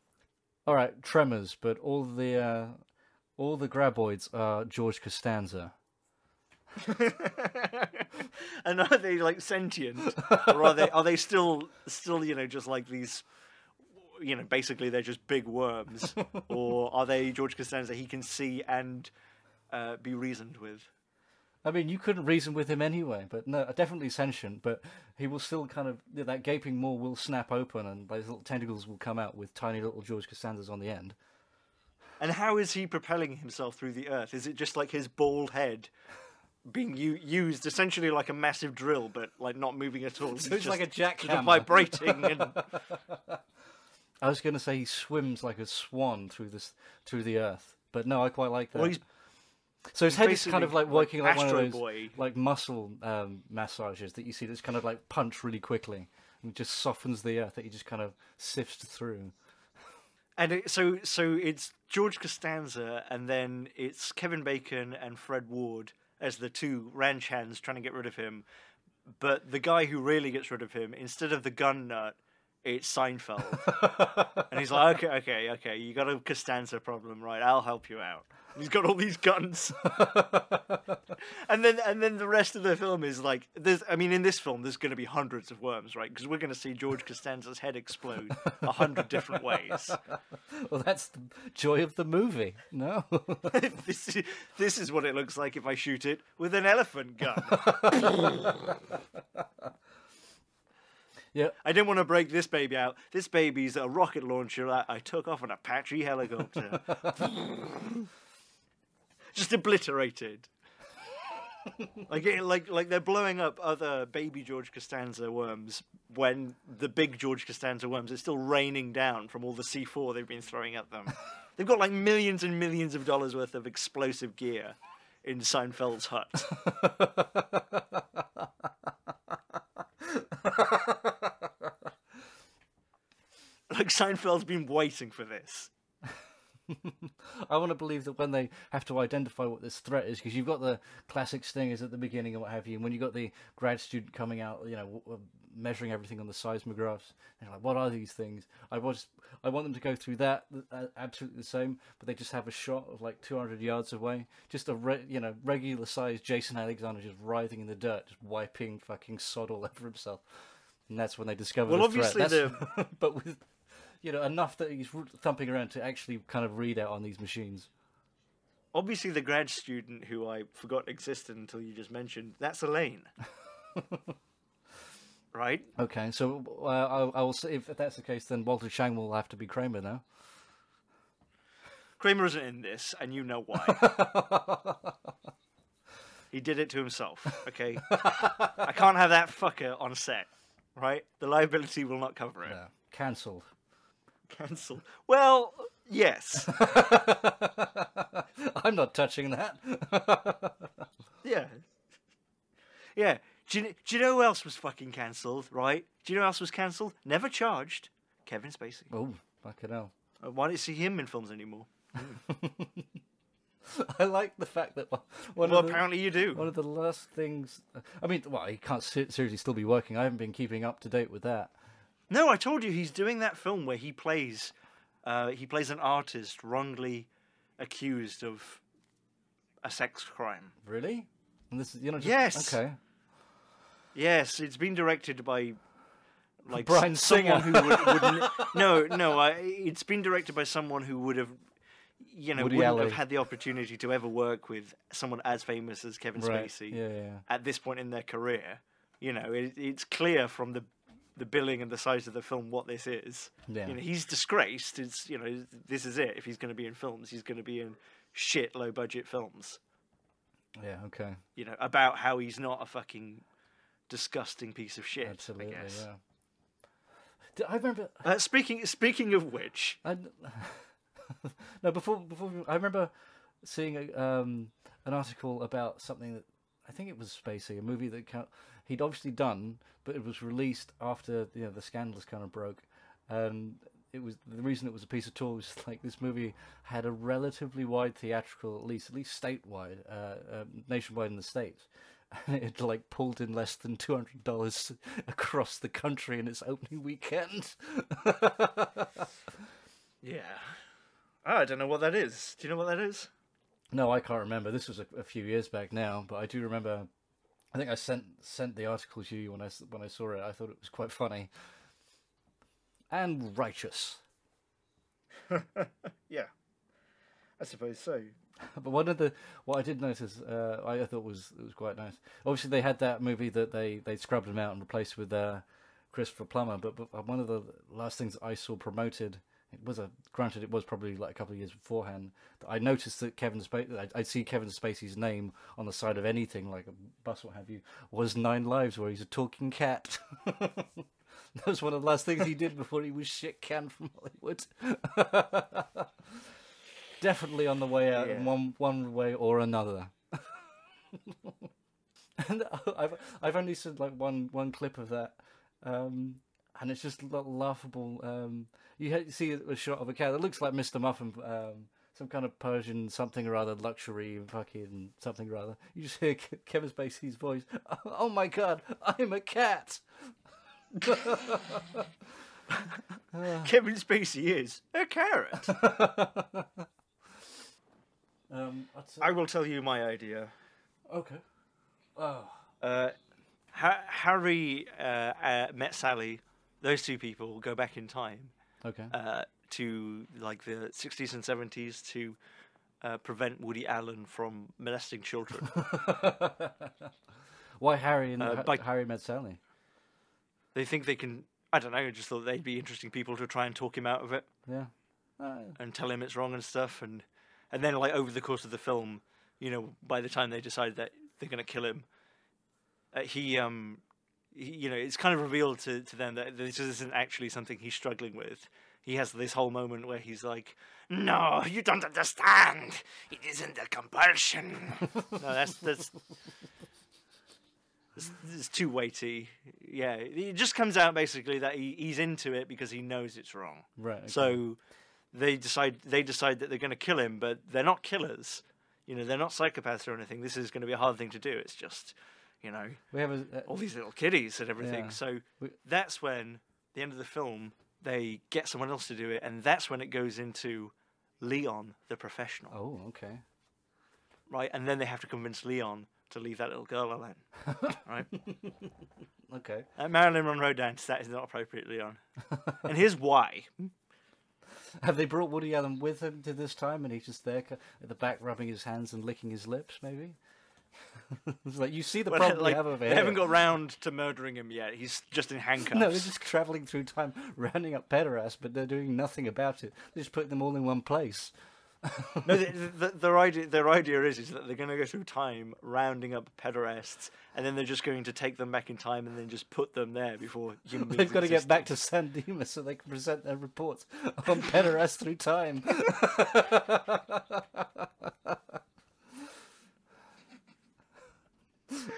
All right, Tremors, but all the uh, all the graboids are George Costanza. and are they like sentient, or are they are they still still you know just like these? You know, basically they're just big worms, or are they George Costanza? He can see and uh, be reasoned with. I mean, you couldn't reason with him anyway, but no, definitely sentient. But he will still kind of that gaping maw will snap open, and those little tentacles will come out with tiny little George Costanzas on the end. And how is he propelling himself through the earth? Is it just like his bald head being u- used essentially like a massive drill, but like not moving at all? So it's like a jackhammer. vibrating. And... I was going to say he swims like a swan through this through the earth, but no, I quite like that. well, so his head is kind of like working like, like one of those Boy. like muscle um, massages that you see that's kind of like punch really quickly and just softens the earth that he just kind of sifts through. and it, so so it's George Costanza, and then it's Kevin Bacon and Fred Ward as the two ranch hands trying to get rid of him. But the guy who really gets rid of him, instead of the gun nut, it's Seinfeld. and he's like, okay, okay, okay, you got a Costanza problem, right? I'll help you out. He's got all these guns, and then and then the rest of the film is like, there's. I mean, in this film, there's going to be hundreds of worms, right? Because we're going to see George Costanza's head explode a hundred different ways. Well, that's the joy of the movie. No, this is this is what it looks like if I shoot it with an elephant gun. Yeah, I didn't want to break this baby out. This baby's a rocket launcher that I took off an Apache helicopter. Just obliterated. like, it- like, like they're blowing up other baby George Costanza worms when the big George Costanza worms are still raining down from all the C4 they've been throwing at them. they've got like millions and millions of dollars worth of explosive gear in Seinfeld's hut. Like Seinfeld's been waiting for this. I want to believe that when they have to identify what this threat is, because you've got the classic stingers at the beginning and what have you, and when you've got the grad student coming out, you know, w- w- measuring everything on the seismographs, they're like, what are these things? I was, I want them to go through that uh, absolutely the same, but they just have a shot of like 200 yards away, just a re- you know regular sized Jason Alexander just writhing in the dirt, just wiping fucking sod all over himself, and that's when they discover Well, the threat. obviously but with you know enough that he's thumping around to actually kind of read out on these machines. Obviously, the grad student who I forgot existed until you just mentioned, that's Elaine. right? Okay, so uh, I, I will say if that's the case, then Walter Chang will have to be Kramer now. Kramer isn't in this, and you know why. he did it to himself, okay? I can't have that fucker on set, right? The liability will not cover it. Yeah, cancelled. Cancel. Well, yes. I'm not touching that. Yeah. Yeah. Do you, do you know who else was fucking cancelled, right? Do you know who else was cancelled? Never charged? Kevin Spacey. oh, fucking hell. Uh, Why don't you see him in films anymore? I like the fact that one one Well, of the, apparently you do. one of the last things. I mean, well, he can't seriously still be working. I haven't been keeping up to date with that. No, I told you he's doing that film where he plays, uh, he plays an artist wrongly accused of a sex crime. Really? And this is you know just, Yes. okay. Yes, it's been directed by like someone Singer. who would, wouldn't. No, no, I, it's been directed by someone who would have, you know, Woody wouldn't Allen. have had the opportunity to ever work with someone as famous as Kevin Right. Spacey yeah, yeah. at this point in their career. You know, it, it's clear from the the billing and the size of the film what this is. Yeah. You know, he's disgraced. It's you know, this is it. If he's going to be in films, he's going to be in shit low budget films. Yeah, okay. You know, about how he's not a fucking disgusting piece of shit. Absolutely, I guess. yeah. I remember Uh, speaking speaking of which, I, no, before before I remember seeing a, um, an article about something that I think it was Spacey, a movie that he'd obviously done, but it was released after you know the scandals kind of broke, and it was the reason it was a piece of tool was like this movie had a relatively wide theatrical, at least at least statewide, uh, uh, nationwide in the states. And it like pulled in less than two hundred dollars across the country in its opening weekend. yeah, Oh, I don't know what that is. Do you know what that is? No, I can't remember. This was a, a few years back now, but I do remember. I think I sent sent the article to you when I when I saw it. I thought it was quite funny and righteous. Yeah, I suppose so. But one of the what I did notice, uh, I, I thought was it was quite nice. Obviously, they had that movie that they they scrubbed him out and replaced with uh, Christopher Plummer. But, but one of the last things I saw promoted, it was a granted it was probably like a couple of years beforehand. That I noticed that Kevin Spacey, I'd, I'd see Kevin Spacey's name on the side of anything like a bus, what have you. Was Nine Lives, where he's a talking cat. that was one of the last things he did before he was shit canned from Hollywood. Definitely on the way out in one one way or another. and I've I've only seen like one one clip of that, um, and it's just la- laughable. Um, you see a shot of a cat that looks like Mr. Muffin, um, some kind of Persian something or other, luxury fucking something or other. You just hear Ke- Kevin Spacey's voice. Oh my god, I'm a cat. Kevin Spacey is a carrot. Um, I will tell you my idea. okay. Oh, Uh, ha- Harry uh, uh, met Sally. Those two people go back in time okay. uh, to like the 60s and 70s to uh, prevent Woody Allen from molesting children. Why Harry and uh, by- Harry met Sally? they think they can. I don't know. I just thought they'd be interesting people to try and talk him out of it Yeah. Uh, and tell him it's wrong and stuff. And and then like over the course of the film, you know, by the time they decide that they're gonna kill him, uh, he um. You know, it's kind of revealed to, to them that this isn't actually something he's struggling with. He has this whole moment where he's like, "No, you don't understand. It isn't a compulsion." no, that's that's it's, it's too weighty. Yeah, it just comes out basically that he, he's into it because he knows it's wrong. right. okay. So they decide they decide that they're going to kill him, but they're not killers. You know, they're not psychopaths or anything. This is going to be a hard thing to do. It's just, you know, we have a, uh, all these little kiddies and everything. Yeah. So We- that's when the end of the film they get someone else to do it, and that's when it goes into Leon, the professional, Oh, okay. right? And then they have to convince Leon to leave that little girl alone, right? Okay. Uh, Marilyn Monroe dance that is not appropriate, Leon. and here's why. Have they brought Woody Allen with him to this time, and he's just there at the back, rubbing his hands and licking his lips? Maybe. It's like you see the Well, problem like, we have over they here. haven't got round to murdering him yet. He's just in handcuffs. No, they're just traveling through time, rounding up pederasts, but they're doing nothing about it. They're just putting them all in one place. no, the, the, their idea their idea is is that they're going to go through time rounding up pederasts, and then they're just going to take them back in time and then just put them there before human beings. They've got to get back to San Dimas so they can present their reports on pederasts through time.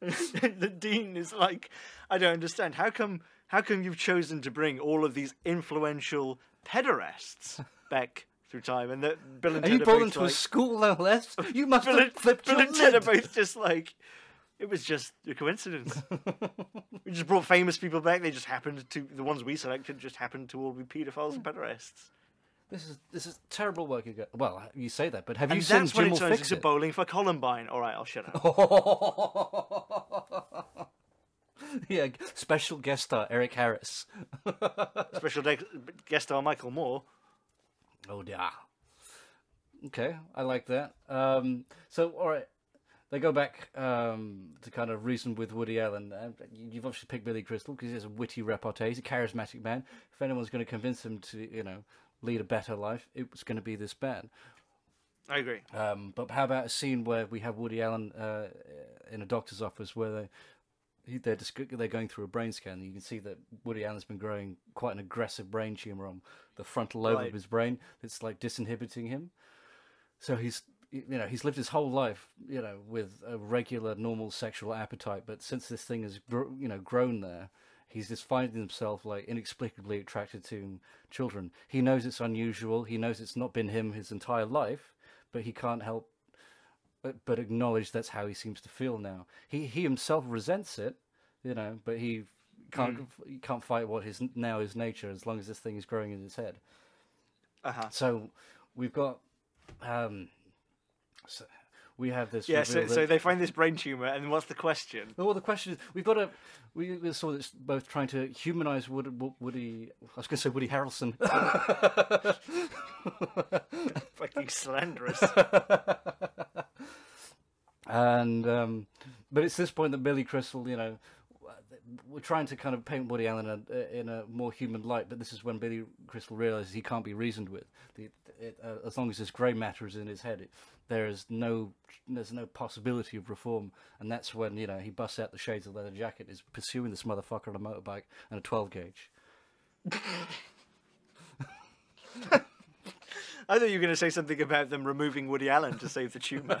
the dean is like, I don't understand. How come? How come you've chosen to bring all of these influential pederasts back through time, and that Bill and, And you Ted are brought them to a school, no less. You must Bill have flipped Bill your and Ted are lid. both just like. It was just a coincidence. we just brought famous people back. They just happened to the ones we selected just happened to all be paedophiles and hmm. pederasts. This is this is terrible work you got. Well, you say that, but have And you seen Jim will fix it? bowling for Columbine. All right, I'll shut up. yeah, special guest star Eric Harris. Special de- guest star Michael Moore. Oh yeah. Okay, I like that. Um, so, all right, they go back um, to kind of reason with Woody Allen. Uh, you've obviously picked Billy Crystal because he's a witty repartee. He's a charismatic man. If anyone's going to convince him to, you know, lead a better life, it was going to be this bad. I agree. Um, but how about a scene where we have Woody Allen uh, in a doctor's office where they they're just, they're going through a brain scan. You can see that Woody Allen's been growing quite an aggressive brain tumor on the frontal lobe Right. of his brain that's like disinhibiting him. So he's you know he's lived his whole life you know with a regular normal sexual appetite, but since this thing has you know grown there, he's just finding himself like inexplicably attracted to children. He knows it's unusual. He knows it's not been him his entire life, but he can't help but, but acknowledge that's how he seems to feel now. He he himself resents it, you know, but he can't he can't fight what his now his nature as long as this thing is growing in his head. Uh huh. So we've got um so we have this Yeah. So, so they find this brain tumor, and what's the question? well, the question is, we've got to. We we saw this both trying to humanize Woody. Woody I was going to say Woody Harrelson. Fucking slanderous. and um, but it's this point that Billy Crystal, you know, we're trying to kind of paint Woody Allen in a, in a more human light, but this is when Billy Crystal realizes he can't be reasoned with. The, it, uh, as long as this grey matter is in his head, it, there is no there's no possibility of reform, and that's when you know he busts out the shades of leather jacket, is pursuing this motherfucker on a motorbike and a 12 gauge. I thought you were going to say something about them removing Woody Allen to save the tumor.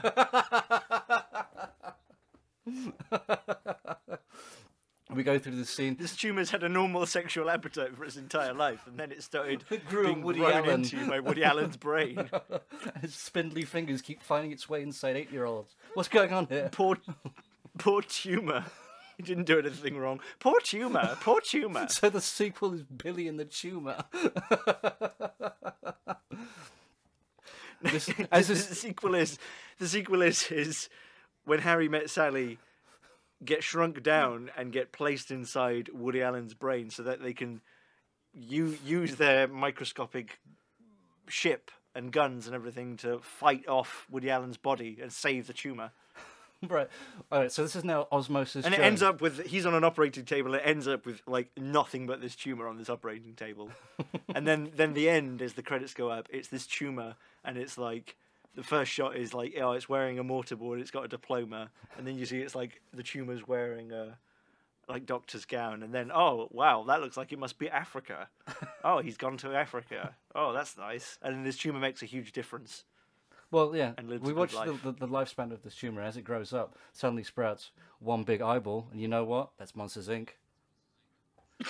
We go through the scene. this tumor's had a normal sexual appetite for its entire life, and then it started grew being Woody grown Allen. into by Woody Allen's brain. His spindly fingers keep finding its way inside eight-year-olds. What's going on here? Poor, poor tumor. He didn't do anything wrong. Poor tumor. Poor tumor. So the sequel is Billy and the Tumor. this, as the this, sequel is the sequel is is when Harry met Sally get shrunk down mm. and get placed inside Woody Allen's brain so that they can u- use their microscopic ship and guns and everything to fight off Woody Allen's body and save the tumor. right, all right. So this is now Osmosis. And it Jones. ends up with he's on an operating table. It ends up with like nothing but this tumor on this operating table, and then then the end as the credits go up, it's this tumor, and it's like the first shot is like oh it's wearing a mortarboard, it's got a diploma, and then you see it's like the tumor's wearing a like doctor's gown, and then oh wow that looks like it must be Africa. oh he's gone to Africa. Oh that's nice, and then this tumor makes a huge difference. Well, yeah. and lives We watch the, the, the lifespan of this tumor as it grows up. Suddenly sprouts one big eyeball, and you know what? That's Monsters Inc.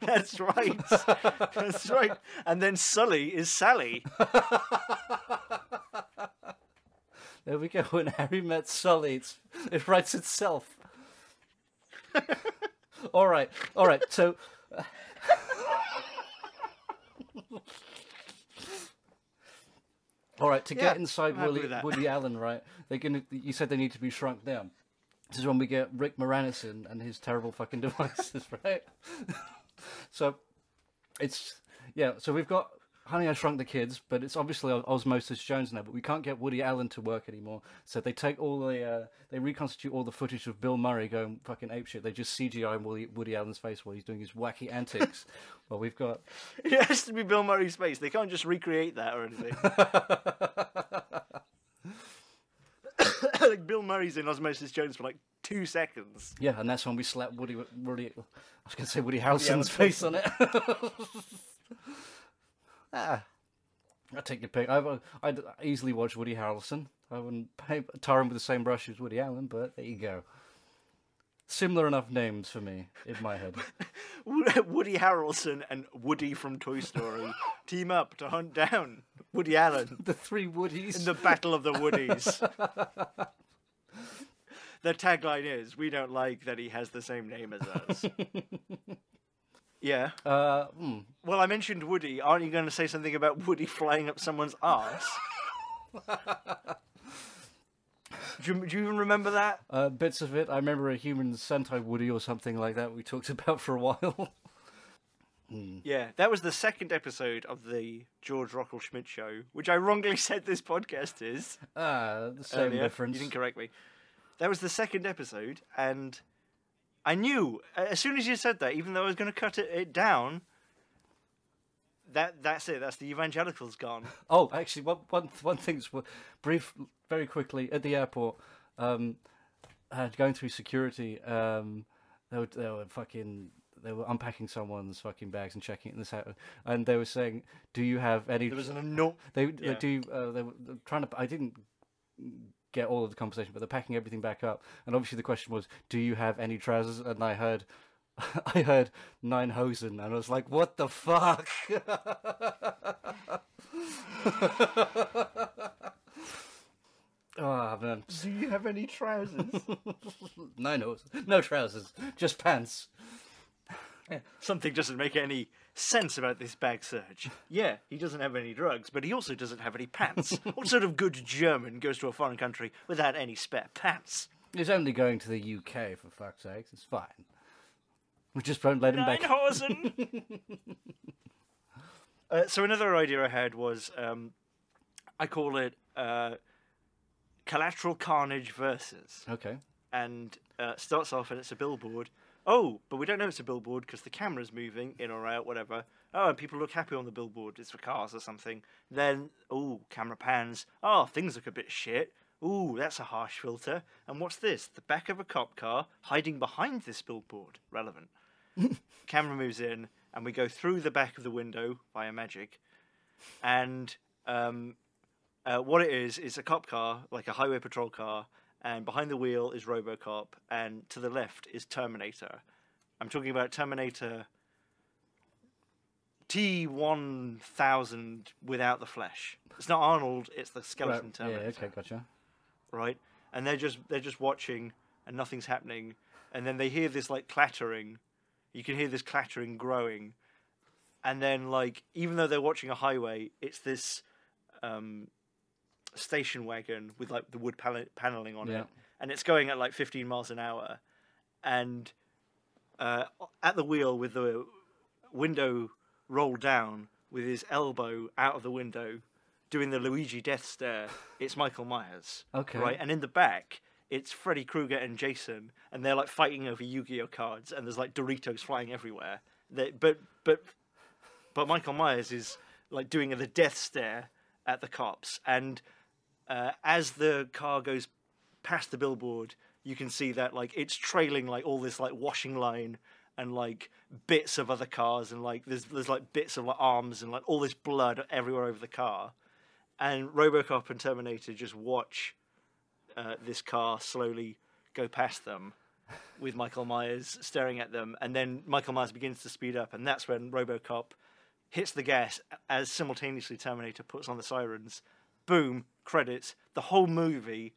That's right. That's right. And then Sully is Sally. There we go. When Harry met Sully, it's, it writes itself. all right, all right. So, all right. To Yeah, get inside Woody. Woody Allen, right? They're gonna. You said they need to be shrunk down. This is when we get Rick Moranis in and his terrible fucking devices, right? so, it's yeah. So we've got Honey, I Shrunk the Kids, but it's obviously Osmosis Jones now. But we can't get Woody Allen to work anymore. So they take all the uh, they reconstitute all the footage of Bill Murray going fucking apeshit. They just CGI Woody, Woody Allen's face while he's doing his wacky antics. well, we've got It has to be Bill Murray's face. They can't just recreate that or anything. like Bill Murray's in Osmosis Jones for like two seconds. yeah, and that's when we slap Woody Woody. I was going to say Woody Harrelson's Allen's face on it. ah. I take your pick. I, I'd easily watch Woody Harrelson. I wouldn't pay, tar him with the same brush as Woody Allen, but there you go. Similar enough names for me in my head. Woody Harrelson and Woody from Toy Story team up to hunt down Woody Allen The three Woodies. in the Battle of the Woodies. the tagline is We don't like that he has the same name as us. Yeah. Uh, hmm. Well, I mentioned Woody. Aren't you going to say something about Woody flying up someone's ass? do, you, do you even remember that? uh, bits of it. I remember a human Sentai Woody or something like that we talked about for a while. Yeah, that was the second episode of the George Rockall Schmidt show, which I wrongly said this podcast is. ah, the same earlier. difference. You didn't correct me. That was the second episode, and I knew as soon as you said that, even though I was going to cut it, it down. That that's it. That's the evangelicals gone. Oh, actually, one one one thing's brief, very quickly at the airport. Um, uh, going through security, um, they were they were fucking they were unpacking someone's fucking bags and checking it this out, and they were saying, "Do you have any?" There was an no. They, Yeah. they do. Uh, they were trying to. I didn't get all of the conversation, but they're packing everything back up. And obviously, the question was, "Do you have any trousers?" And I heard, I heard nine hosen, and I was like, "What the fuck?" oh man, Do you have any trousers? nine hosen, no trousers, just pants. Something doesn't make any sense about this bag search. Yeah, he doesn't have any drugs, but he also doesn't have any pants. what sort of good German goes to a foreign country without any spare pants? He's only going to the UK for fuck's sakes. It's fine. We just won't let him back. Uh, so another idea I had was um, I call it uh, collateral carnage versus, Okay. and uh, starts off and it's a billboard. Oh, but we don't know it's a billboard because the camera's moving in or out, whatever. Oh, and people look happy on the billboard. It's for cars or something. Then, oh, camera pans. Oh, things look a bit shit. Ooh, that's a harsh filter. And what's this? The back of a cop car hiding behind this billboard. Relevant. Camera moves in, and we go through the back of the window via magic. And um, uh, what it is is a cop car, like a highway patrol car, and behind the wheel is RoboCop, and to the left is Terminator. I'm talking about Terminator T1000 without the flesh. It's not Arnold; it's the skeleton Right. Yeah. Terminator Okay. Gotcha. right? And they're just they're just watching and nothing's happening, and then they hear this like clattering. You can hear this clattering growing, and then like even though they're watching a highway, it's this um, station wagon with like the wood pal- paneling on Yeah. it, and it's going at like 15 miles an hour, and uh, at the wheel with the window rolled down with his elbow out of the window doing the Luigi death stare, it's Michael Myers. Okay. Right? And in the back, it's Freddy Krueger and Jason, and they're like fighting over Yu Gi Oh cards, and there's like Doritos flying everywhere. They, but, but, but Michael Myers is like doing the death stare at the cops, and uh, as the car goes past the billboard, you can see that like it's trailing like all this like washing line and like bits of other cars and like there's there's like bits of like arms and like all this blood everywhere over the car, and RoboCop and Terminator just watch uh, this car slowly go past them. With Michael Myers staring at them, and then Michael Myers begins to speed up, and that's when RoboCop hits the gas as simultaneously Terminator puts on the sirens. Boom, credits. The whole movie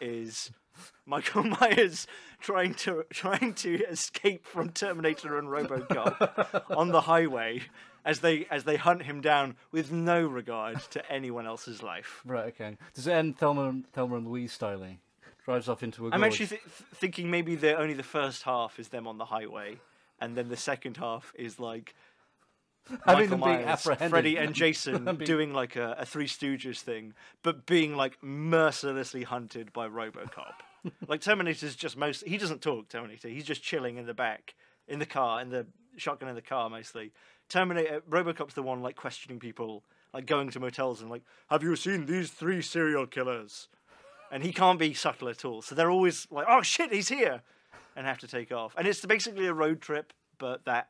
is Michael Myers trying to trying to escape from Terminator and RoboCop on the highway as they as they hunt him down with no regard to anyone else's life. Right. Okay. Does it end Thelma and, Thelma and Louise styling? Drives off into a. I'm actually th- thinking maybe the only the first half is them on the highway, and then the second half is like Having Michael them being Myers, apprehended. Freddy and Jason being- doing like a, a Three Stooges thing, but being like mercilessly hunted by RoboCop. like Terminator's just most he doesn't talk. Terminator, he's just chilling in the back in the car in the shotgun in the car mostly. Terminator, RoboCop's the one like questioning people, like going to motels and like, have you seen these three serial killers? And he can't be subtle at all. So they're always like, oh shit, he's here, and have to take off. And it's basically a road trip, but that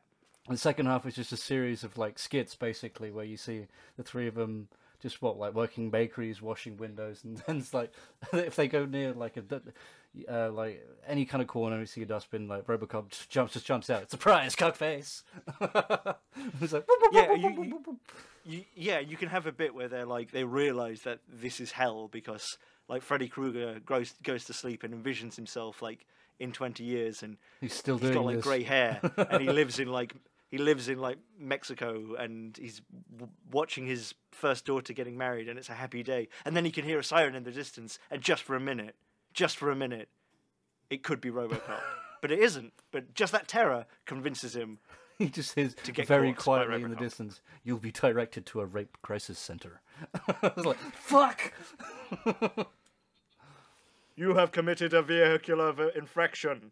The second half is just a series of like skits, basically, where you see the three of them just what like working bakeries, washing windows, and then it's like if they go near like a, uh, like any kind of corner, you see a dustbin, like Robocop just jumps, just jumps out. Surprise, cockface! it's like, Yeah, you, you, yeah, you can have a bit where they're like they realize that this is hell because like Freddy Krueger goes goes to sleep and envisions himself like in twenty years and he's still he's doing got like this. grey hair and he lives in like he lives in like Mexico and he's w- watching his first daughter getting married and it's a happy day. And then he can hear a siren in the distance and just for a minute just for a minute it could be RoboCop. But it isn't. But just that terror convinces him He just says to get very caught quietly in the distance, "You'll be directed to a rape crisis center." I was like, "Fuck!" you have committed a vehicular infraction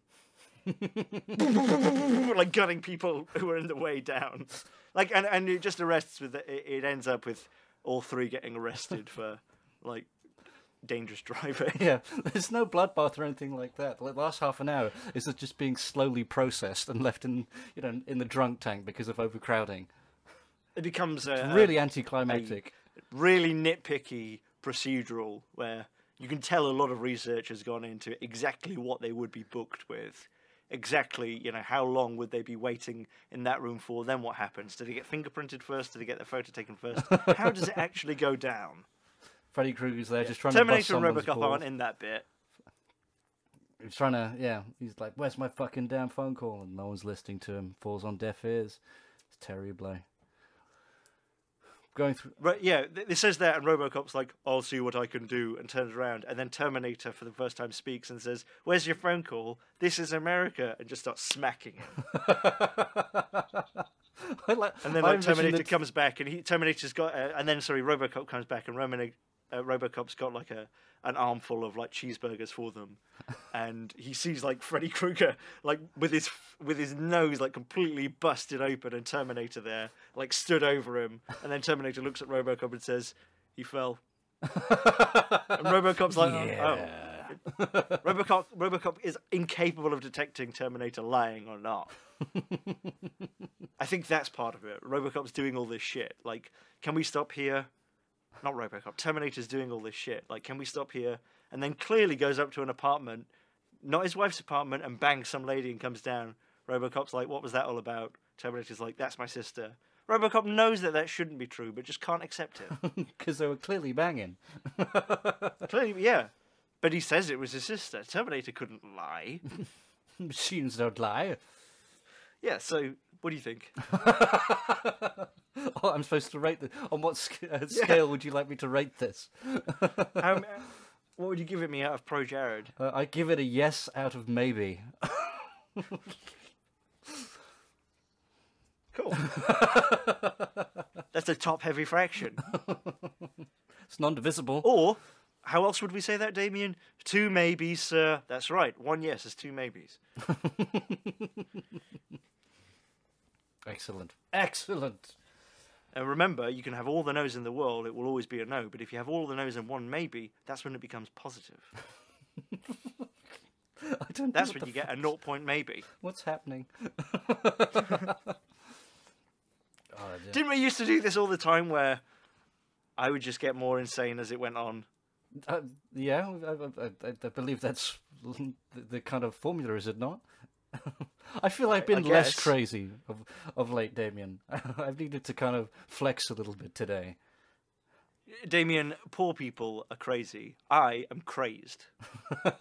like gunning people who are in the way down like and, and it just arrests with it, it ends up with all three getting arrested for like dangerous driving Yeah, there's no bloodbath or anything like that. The last half an hour is just being slowly processed and left in, you know, in the drunk tank because of overcrowding. it becomes a Really a anticlimactic. really nitpicky procedural where you can tell a lot of research has gone into exactly what they would be booked with exactly you know how long would they be waiting in that room for then what happens do they get fingerprinted first do they get the photo taken first how does it actually go down Freddy Krueger's there just trying to bust terminator and robocop aren't in that bit He's trying to, yeah. He's like, "Where's my fucking damn phone call?" And no one's listening to him. Falls on deaf ears. It's terrible. Eh? Going through. Right, yeah, th- it says that, and RoboCop's like, "I'll see what I can do," and turns around, and then Terminator for the first time speaks and says, "Where's your phone call? This is America," and just starts smacking him. Like, And then like Terminator comes back, and he Terminator's got, uh, and then sorry, RoboCop comes back, and Romana, uh, RoboCop's got like a an armful of like cheeseburgers for them, and he sees like Freddy Krueger like with his with his nose like completely busted open, and Terminator there like stood over him, and then Terminator looks at RoboCop and says, "He fell." and RoboCop's like, "Oh." RoboCop, RoboCop is incapable of detecting Terminator lying or not. I think that's part of it. RoboCop's doing all this shit. Like, can we stop here? Not RoboCop. Terminator's doing all this shit. Like, can we stop here? And then clearly goes up to an apartment, not his wife's apartment, and bangs some lady and comes down. RoboCop's like, "What was that all about?" Terminator's like, "That's my sister." RoboCop knows that that shouldn't be true, but just can't accept it. because they were clearly banging. clearly, yeah. But he says it was his sister. Terminator couldn't lie. Machines don't lie. Yeah, so what do you think? Oh, I'm supposed to rate this. On what sc- uh, scale would you like me to rate this? How, what would you give it me out of Pro Jared? Uh, I give it a yes out of maybe. Cool. That's a top heavy fraction. It's non-divisible. Or, how else would we say that, Damien? Two maybes, sir. That's right. One yes is two maybes. Excellent. Excellent. And remember, you can have all the no's in the world, it will always be a no. But if you have all the no's and one maybe, that's when it becomes positive. I don't. know That's when you get a fuck- naught point maybe. What's happening? Oh, dear. Didn't we used to do this all the time where I would just get more insane as it went on? Uh, yeah, I, I, I, I believe that's the, the kind of formula, is it not? I feel I've been less crazy of, of late, Damien. I've needed to kind of flex a little bit today. Damien, poor people are crazy. I am crazed.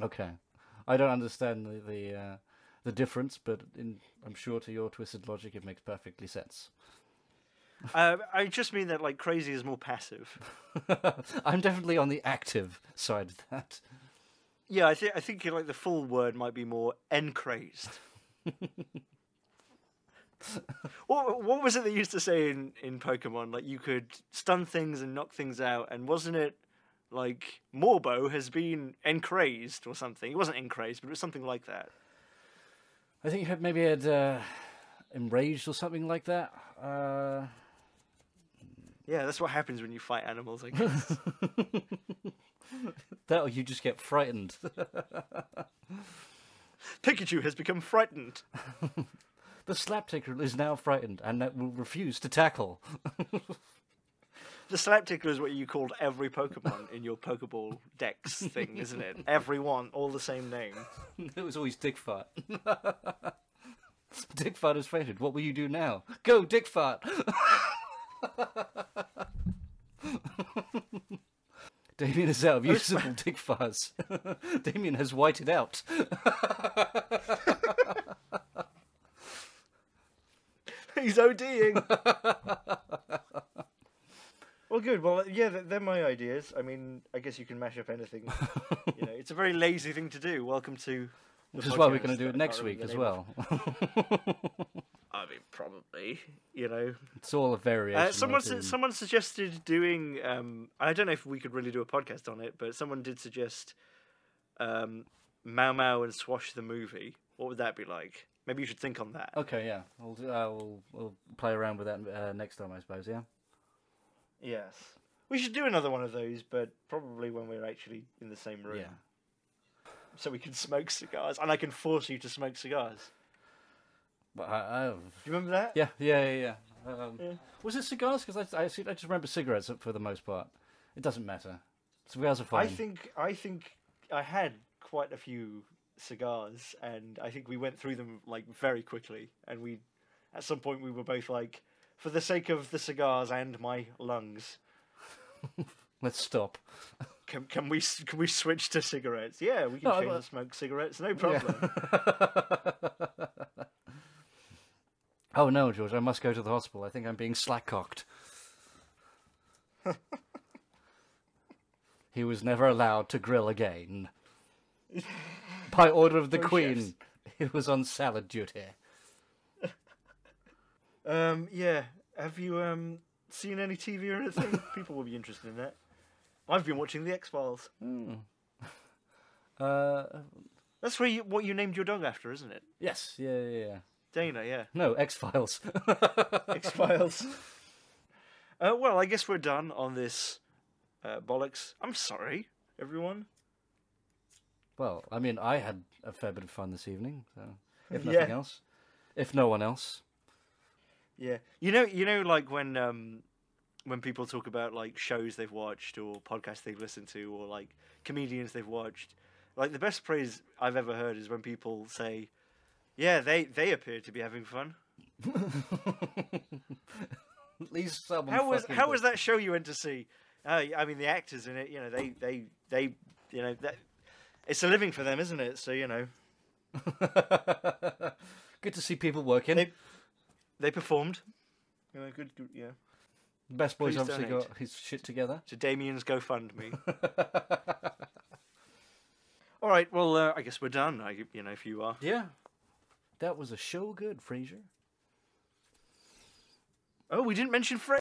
Okay, I don't understand the the, uh, the difference, but in, I'm sure to your twisted logic, it makes perfectly sense. Uh, I just mean that like crazy is more passive. I'm definitely on the active side of that. Yeah, I think I think like the full word might be more encrazed. what what was it they used to say in in Pokemon? Like you could stun things and knock things out, and wasn't it like Morbo has been encrazed or something? It wasn't encrazed, but it was something like that. I think you had maybe had uh, enraged or something like that. Uh, Yeah, that's what happens when you fight animals. I guess. that or you just get frightened. Pikachu has become frightened. the slaptaker is now frightened and that will refuse to tackle. The slap tickler is what you called every Pokemon in your Pokeball Dex thing, isn't it? Everyone, all the same name. it was always Dick Fart. Dick Fart has fainted. What will you do now? Go, Dick Fart! Damien is out of usable Dick Farts. Damien has whited out. He's ODing. well, good. Well, yeah, they're my ideas. I mean, I guess you can mash up anything. you know, it's a very lazy thing to do. Welcome to. Which is why we're going to do it uh, next week as remember the name well. I mean, probably. You know, it's all a variation. uh, someone su- someone suggested doing. Um, I don't know if we could really do a podcast on it, but someone did suggest um, Mau Mau and Swash the movie. What would that be like? Maybe you should think on that. Okay, yeah. We'll, do, uh, we'll, we'll play around with that uh, next time, I suppose, yeah? Yes. We should do another one of those, but probably when we're actually in the same room. Yeah. So we can smoke cigars, and I can force you to smoke cigars. But I, I, Do you remember that? yeah, yeah, yeah, yeah. Um, Yeah. Was it cigars? Because I, I, I just remember cigarettes for the most part. It doesn't matter. Cigars are fine. I think I think I had quite a few cigars, and I think we went through them like very quickly. And we, at some point, we were both like, for the sake of the cigars and my lungs, Let's stop. can can we can we switch to cigarettes? Yeah, we can No, change I- and smoke cigarettes, no problem. oh no, George, I must go to the hospital. I think I'm being slack-cocked. he was never allowed to grill again. By order of the No Queen, chefs. he was on salad duty. Um, yeah. Have you um seen any TV or anything? People will be interested in that. I've been watching the X Files. Uh, That's where you, what you named your dog after, isn't it? yes, yeah, yeah, yeah. Dana, yeah. No, X Files. X Files. uh, well, I guess we're done on this uh, bollocks. I'm sorry, everyone. well, I mean, I had a fair bit of fun this evening, so if Yeah. nothing else, if no one else. Yeah, you know, you know, like when um, when people talk about like shows they've watched or podcasts they've listened to or like comedians they've watched. Like the best praise I've ever heard is when people say, "Yeah, they they appear to be having fun." At least someone. How was how was that show you went to see? Uh, I mean, the actors in it, you know, they they they, you know, that it's a living for them, isn't it? So you know, Good to see people working. They- they performed. You know, good, good, yeah. Best Boy's Please obviously donate. got his shit together. To Damien's GoFundMe. All right, well, uh, I guess we're done. I, you know, if you are. Yeah. That was a show good, Frasier. Oh, we didn't mention Fred.